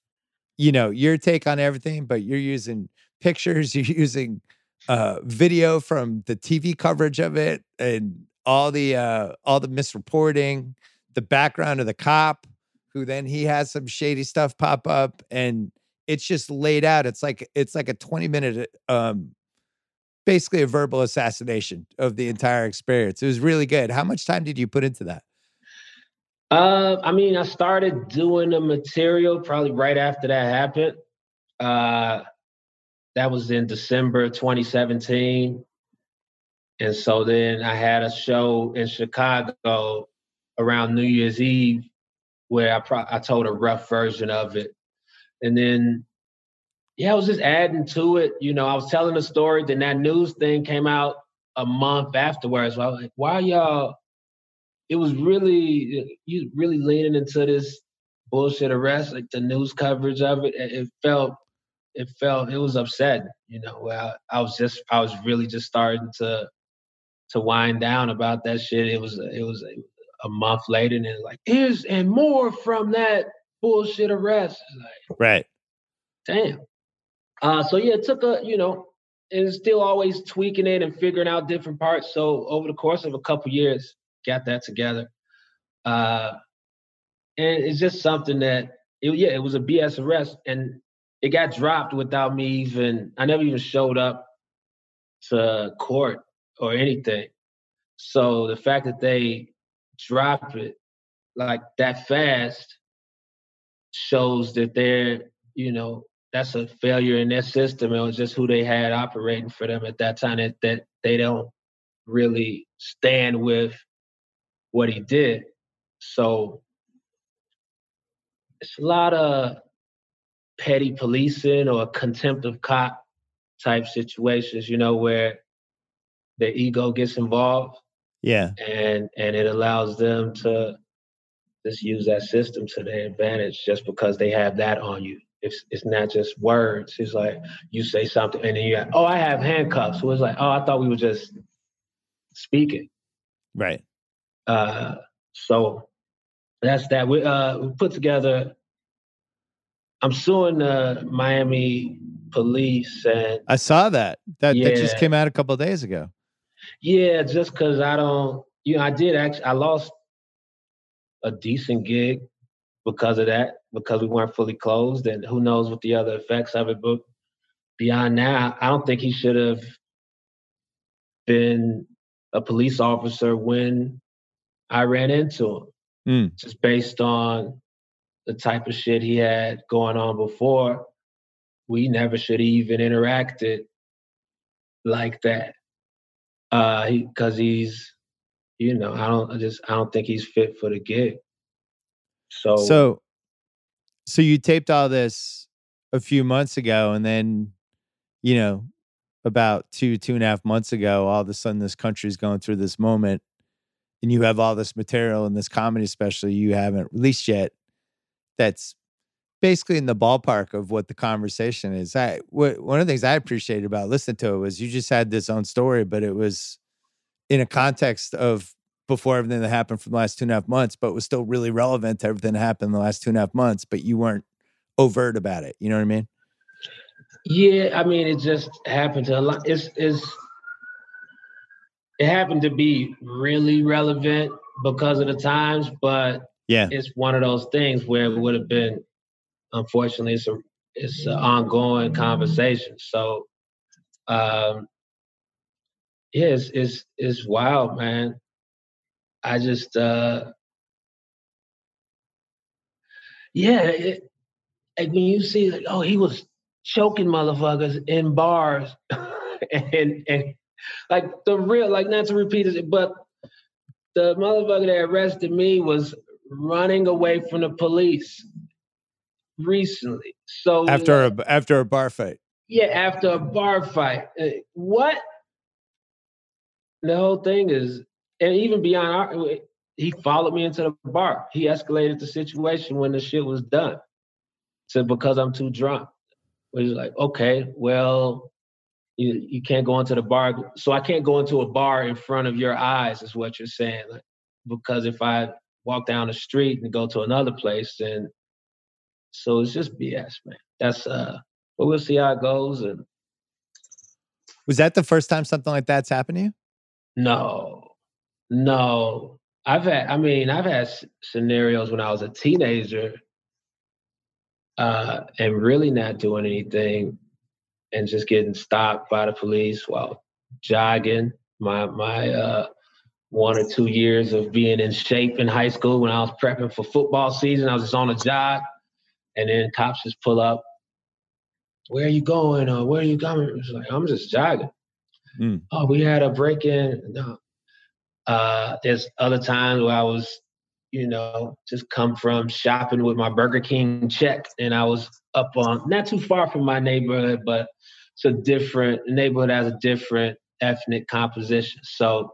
you know your take on everything, but you're using pictures, you're using uh, video from the TV coverage of it, and all the uh, all the misreporting, the background of the cop, who then he has some shady stuff pop up, and it's just laid out. It's like it's like a 20 minute, um, basically a verbal assassination of the entire experience. It was really good. How much time did you put into that? Uh, I mean, I started doing the material probably right after that happened. Uh, that was in December 2017. And so then I had a show in Chicago around New Year's Eve where I pro- I told a rough version of it. And then yeah, I was just adding to it. You know, I was telling the story, then that news thing came out a month afterwards. I was like, why y'all it was really you really leaning into this bullshit arrest, like the news coverage of it. It felt it felt it was upsetting, you know. Well, I was just I was really just starting to to wind down about that shit. It was it was a, a month later, and like here's and more from that bullshit arrest. Like, right. Damn. Uh, so yeah, it took a you know, and still always tweaking it and figuring out different parts. So over the course of a couple years, got that together. Uh, and it's just something that it, yeah, it was a BS arrest, and it got dropped without me even. I never even showed up to court or anything. So the fact that they dropped it like that fast shows that they're, you know, that's a failure in their system. It was just who they had operating for them at that time that, that they don't really stand with what he did. So it's a lot of petty policing or contempt of cop type situations, you know, where their ego gets involved. Yeah. And and it allows them to just use that system to their advantage just because they have that on you. It's it's not just words. It's like you say something and then you have, oh, I have handcuffs. So it's like, oh, I thought we were just speaking. Right. Uh so that's that. We uh we put together I'm suing the Miami police and I saw that. That yeah. that just came out a couple days ago. Yeah, just because I don't, you know, I did actually, I lost a decent gig because of that, because we weren't fully closed, and who knows what the other effects of it. But beyond that, I don't think he should have been a police officer when I ran into him, mm. just based on the type of shit he had going on before. We never should have even interacted like that uh, because he, he's, you know, I don't I just I don't think he's fit for the gig. So, so, so you taped all this a few months ago, and then, you know, about two two and a half months ago, all of a sudden this country's going through this moment, and you have all this material and this comedy, especially you haven't released yet. That's basically in the ballpark of what the conversation is. I what, one of the things I appreciated about listening to it was you just had this own story, but it was in a context of before everything that happened for the last two and a half months, but was still really relevant to everything that happened in the last two and a half months. But you weren't overt about it. You know what I mean? Yeah, I mean it just happened to a lot. It's is it happened to be really relevant because of the times, but yeah, it's one of those things where it would have been unfortunately, it's a it's an ongoing conversation. So, um, yeah, it's it's, it's wild, man. I just, uh, yeah, it, like when you see, like, oh, he was choking motherfuckers in bars, and and like the real, like not to repeat it, but the motherfucker that arrested me was running away from the police recently. So after a after a bar fight. Yeah, after a bar fight. Uh, what? The whole thing is, and even beyond our, he followed me into the bar. He escalated the situation when the shit was done. Said because I'm too drunk. He's like, okay, well, you, you can't go into the bar. So I can't go into a bar in front of your eyes, is what you're saying. Like, because if I walk down the street and go to another place, then so it's just BS, man. That's uh, but we'll see how it goes. And was that the first time something like that's happened to you? No, no. I've had. I mean, I've had scenarios when I was a teenager, uh, and really not doing anything, and just getting stopped by the police while jogging. My my uh, one or two years of being in shape in high school when I was prepping for football season. I was just on a jog and then cops just pull up. Where are you going? Or where are you coming? It's like I'm just jogging. Mm. Oh, we had a break in. No. Uh, there's other times where I was, you know, just come from shopping with my Burger King check, and I was up on not too far from my neighborhood, but it's a different neighborhood has a different ethnic composition. So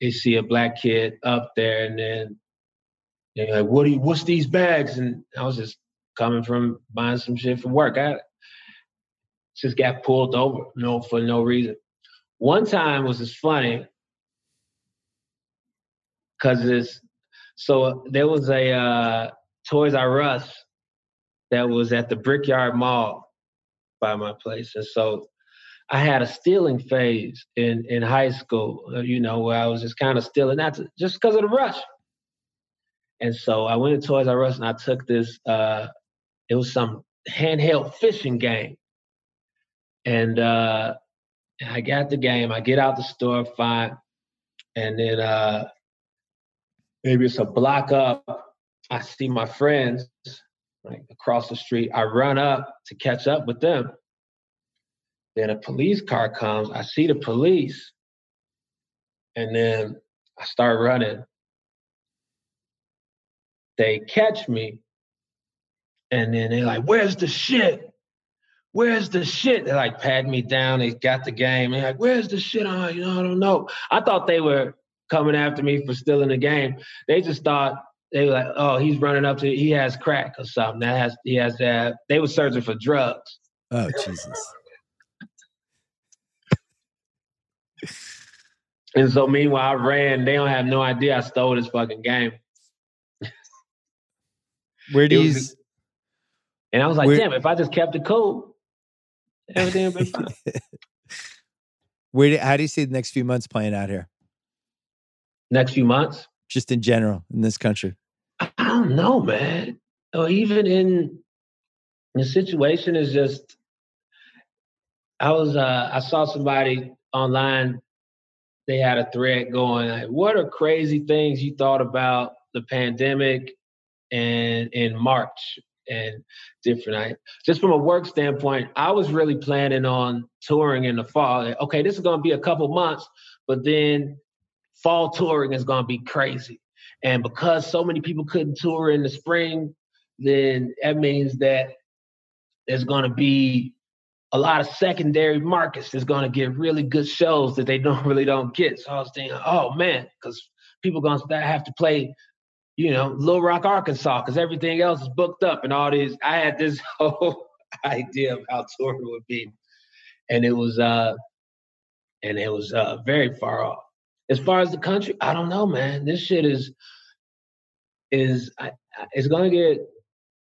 they see a black kid up there, and then they're like, "What do you? What's these bags?" And I was just coming from buying some shit from work. I just got pulled over, you know, for no reason. One time was just funny because it's so there was a uh, Toys R Us that was at the Brickyard Mall by my place, and so I had a stealing phase in in high school. Uh, you know, where I was just kind of stealing, not just because of the rush. And so I went to Toys R Us and I took this. Uh, it was some handheld fishing game, and uh, I got the game. I get out the store, fine, and then uh, maybe it's a block up. I see my friends across the street. I run up to catch up with them. Then a police car comes. I see the police, and then I start running. They catch me, and then they're like, "Where's the shit? Where's the shit?" They like pat me down. They got the game. They're like, "Where's the shit on?" You know, I don't know. I thought they were coming after me for stealing the game. They just thought they were like, "Oh, he's running up to he has crack or something." That has he has that. They were searching for drugs. Oh Jesus. And so meanwhile, I ran. They don't have no idea I stole this fucking game. Where do It you? was- And I was like, Where- damn, if I just kept it cool, everything would be fine. Where? Do, how do you see the next few months playing out here? Next few months, Just in general in this country. I don't know, man. Or even in the situation is just I was uh I saw somebody online, they had a thread going like, what are crazy things you thought about the pandemic and in March and different I just from a work standpoint, I was really planning on touring in the fall. Like, Okay, this is gonna be a couple months, but then fall touring is gonna be crazy. And because so many people couldn't tour in the spring, then that means that there's going to be a lot of secondary markets that's going to get really good shows that they don't really don't get. So I was thinking, oh man, because people going to have to play, you know, Little Rock, Arkansas, because everything else is booked up and all these. I had this whole idea of how touring would be, and it was, uh, and it was uh, very far off. As far as the country, I don't know, man. This shit is is I, it's gonna get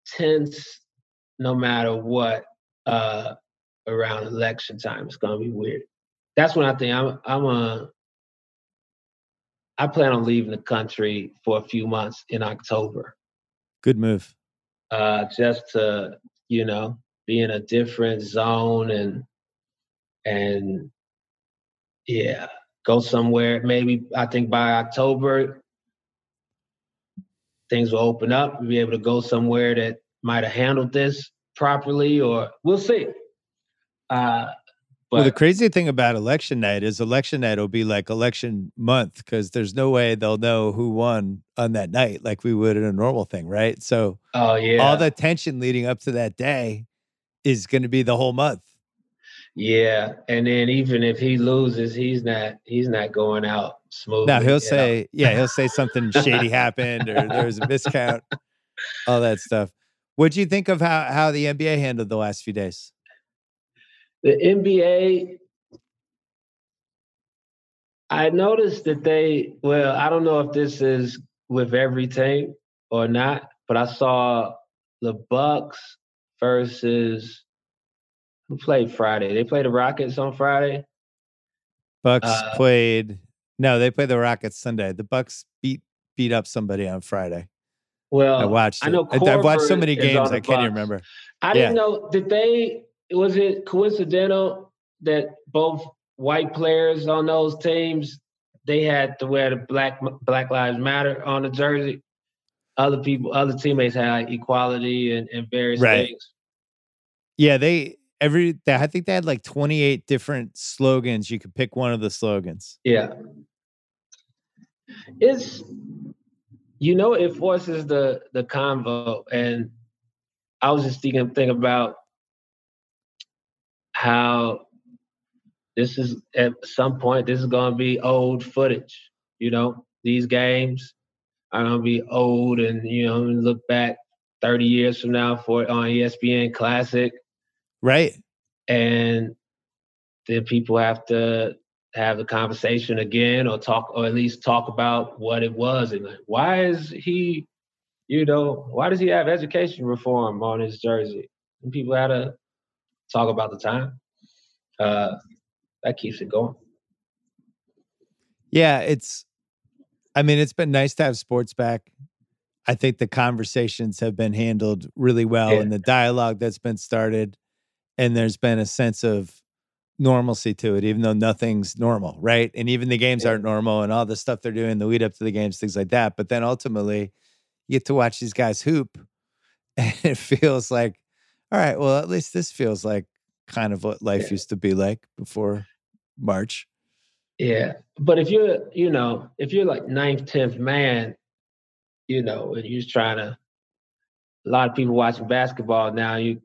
tense no matter what uh around election time. It's gonna be weird. That's when I think I'm I'm a I plan on leaving the country for a few months in October. Good move. Uh just to, you know, be in a different zone and and yeah, go somewhere. Maybe I think by October things will open up. We'll be able to go somewhere that might have handled this properly, or we'll see. Uh, but well, the crazy thing about election night is election night will be like election month because there's no way they'll know who won on that night like we would in a normal thing, right? So oh yeah, all the tension leading up to that day is going to be the whole month. Yeah. And then even if he loses, he's not he's not going out smooth. Now he'll say, yeah, he'll say something shady happened or there was a miscount, all that stuff. What do you think of how how the NBA handled the last few days? the NBA. I noticed that they well, I don't know if this is with every team or not, but I saw the Bucks versus who played Friday. They played the Rockets on Friday. Bucks Uh, played no, they played the Rockets Sunday. The Bucks beat beat up somebody on Friday. Well, I watched. I know I- I've watched so many games I can't even remember. I didn't know did they was it coincidental that both white players on those teams they had to wear the black Black Lives Matter on the jersey. Other people, other teammates had like, equality and, and various Right. things. Yeah, they every I think they had like 28 different slogans. You could pick one of the slogans. Yeah. It's you know it forces the the convo and I was just thinking thinking about how this is at some point this is gonna be old footage. You know, these games are gonna be old, and you know, look back 30 years from now for on ESPN Classic, Right. and then people have to have the conversation again, or talk, or at least talk about what it was, and like, why is he, you know, why does he have education reform on his jersey? And people had to talk about the time. Uh, that keeps it going. Yeah, it's I mean, it's been nice to have sports back. I think the conversations have been handled really well Yeah. and the dialogue that's been started and there's been a sense of normalcy to it even though nothing's normal, right? And even the games aren't normal and all the stuff they're doing the lead up to the games things like that, but then ultimately you get to watch these guys hoop and it feels like all right, well, at least this feels like kind of what life Yeah. used to be like before March. Yeah, but if you're, you know, if you're like ninth, tenth man, you know, and you're trying to, a lot of people watching basketball now. You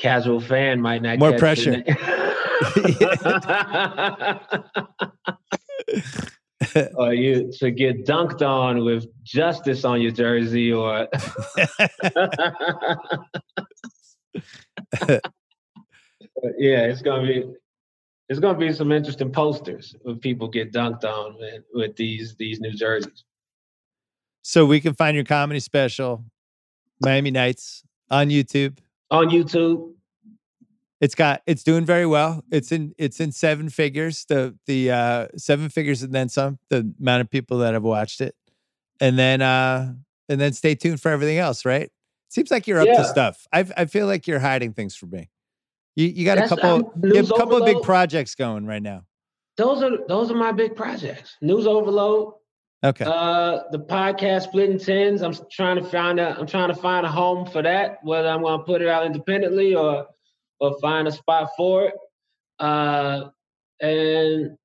casual fan might not More pressure. or you to get dunked on with justice on your jersey, or yeah, it's gonna be it's gonna be some interesting posters when people get dunked on with, with these these new jerseys. So we can find your comedy special, Miami Nights, on YouTube. On YouTube, It's got it's doing very well. It's in it's in seven figures. The the uh seven figures and then some, the amount of people that have watched it. And then uh and then stay tuned for everything else, right? Seems like you're up to stuff. I I feel like you're hiding things from me. You you got a couple you have a couple of big projects going right now. those are those are my big projects. News Overload, Okay. uh, the podcast Splitting Tens. I'm trying to find a I'm trying to find a home for that. Whether I'm gonna put it out independently or or find a spot for it. Uh, and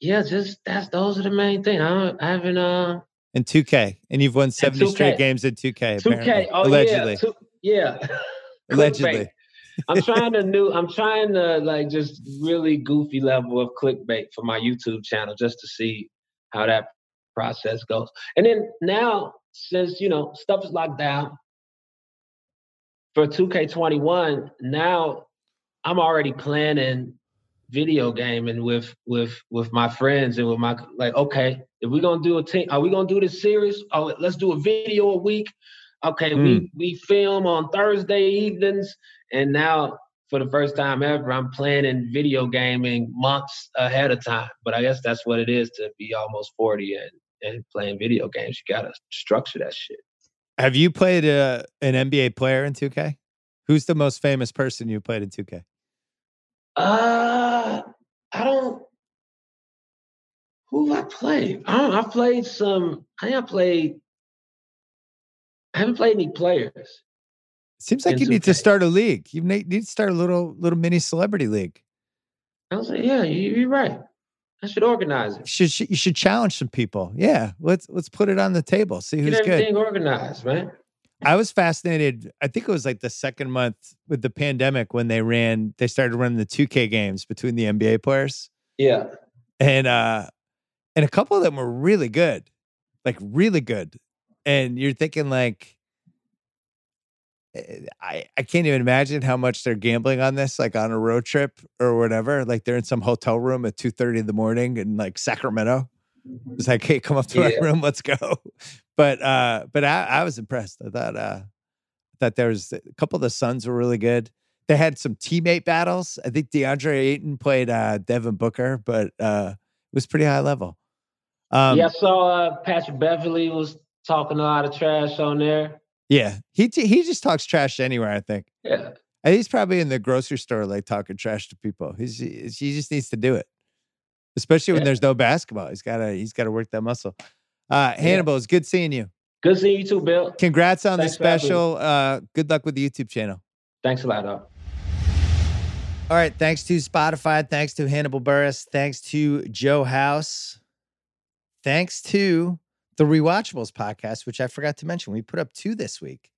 yeah, just that's those are the main thing. I, don't, I haven't uh and 2K. And you've won 70 straight games in 2K. two apparently. K. Oh Allegedly. yeah, two, yeah. Allegedly. I'm trying to new. I'm trying to like just really goofy level of clickbait for my YouTube channel just to see how that process goes. And then now, since you know stuff is locked down for 2K21, now I'm already planning video gaming with with with my friends and with my like. Okay, if we're gonna do a team, are we gonna do this series? Oh, let's do a video a week. Okay, we hmm. we film on Thursday evenings, and now for the first time ever, I'm planning video gaming months ahead of time. But I guess that's what it is to be almost 40 and and playing video games. You gotta structure that shit. Have you played a, an NBA player in 2K? Who's the most famous person you played in 2K? Uh, I don't. Who have I played? I don't, I played some. I think I played. I haven't played any players. Seems like you need to start a league. You ne- need to start a little little mini celebrity league. I was like, yeah, you, you're right. I should organize it. should, should you should challenge some people. Yeah, let's let's put it on the table. See Get who's good. everything organized, man. I was fascinated. I think it was like the second month with the pandemic when they ran. They started running the 2K games between the NBA players, Yeah. and uh, and a couple of them were really good, like really good. And you're thinking like, I I can't even imagine how much they're gambling on this, like on a road trip or whatever. Like they're in some hotel room at two thirty in the morning in like Sacramento. It's like, hey, come up to my Yeah. room, let's go. But uh, but I, I was impressed. I thought uh, that there was a couple of the Suns were really good. They had some teammate battles. I think DeAndre Ayton played uh, Devin Booker, but uh, it was pretty high level. Um, yeah, I saw uh, Patrick Beverley was talking a lot of trash on there. Yeah, he t- he just talks trash anywhere. I think. Yeah. And he's probably in the grocery store, like talking trash to people. He's he he just needs to do it, especially when Yeah. there's no basketball. He's gotta he's gotta work that muscle. Uh, Hannibal, it's good seeing you. Good seeing you too, Bill. Congrats on Thanks the for having me. special. Uh, good luck with the YouTube channel. Thanks a lot. All right. Thanks to Spotify. Thanks to Hannibal Buress. Thanks to Joe House. Thanks to the Rewatchables podcast, which I forgot to mention. We put up two this week.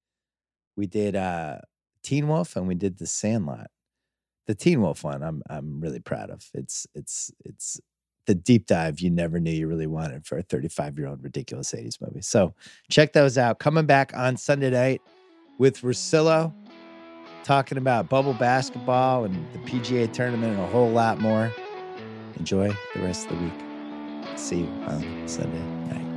We did uh Teen Wolf and we did The Sandlot. The Teen Wolf one, I'm I'm really proud of. It's it's it's the deep dive you never knew you really wanted for a 35 year old ridiculous 80s movie. So check those out. Coming back on Sunday night with Russillo, talking about bubble basketball and the PGA tournament and a whole lot more. Enjoy the rest of the week. See you on Sunday night.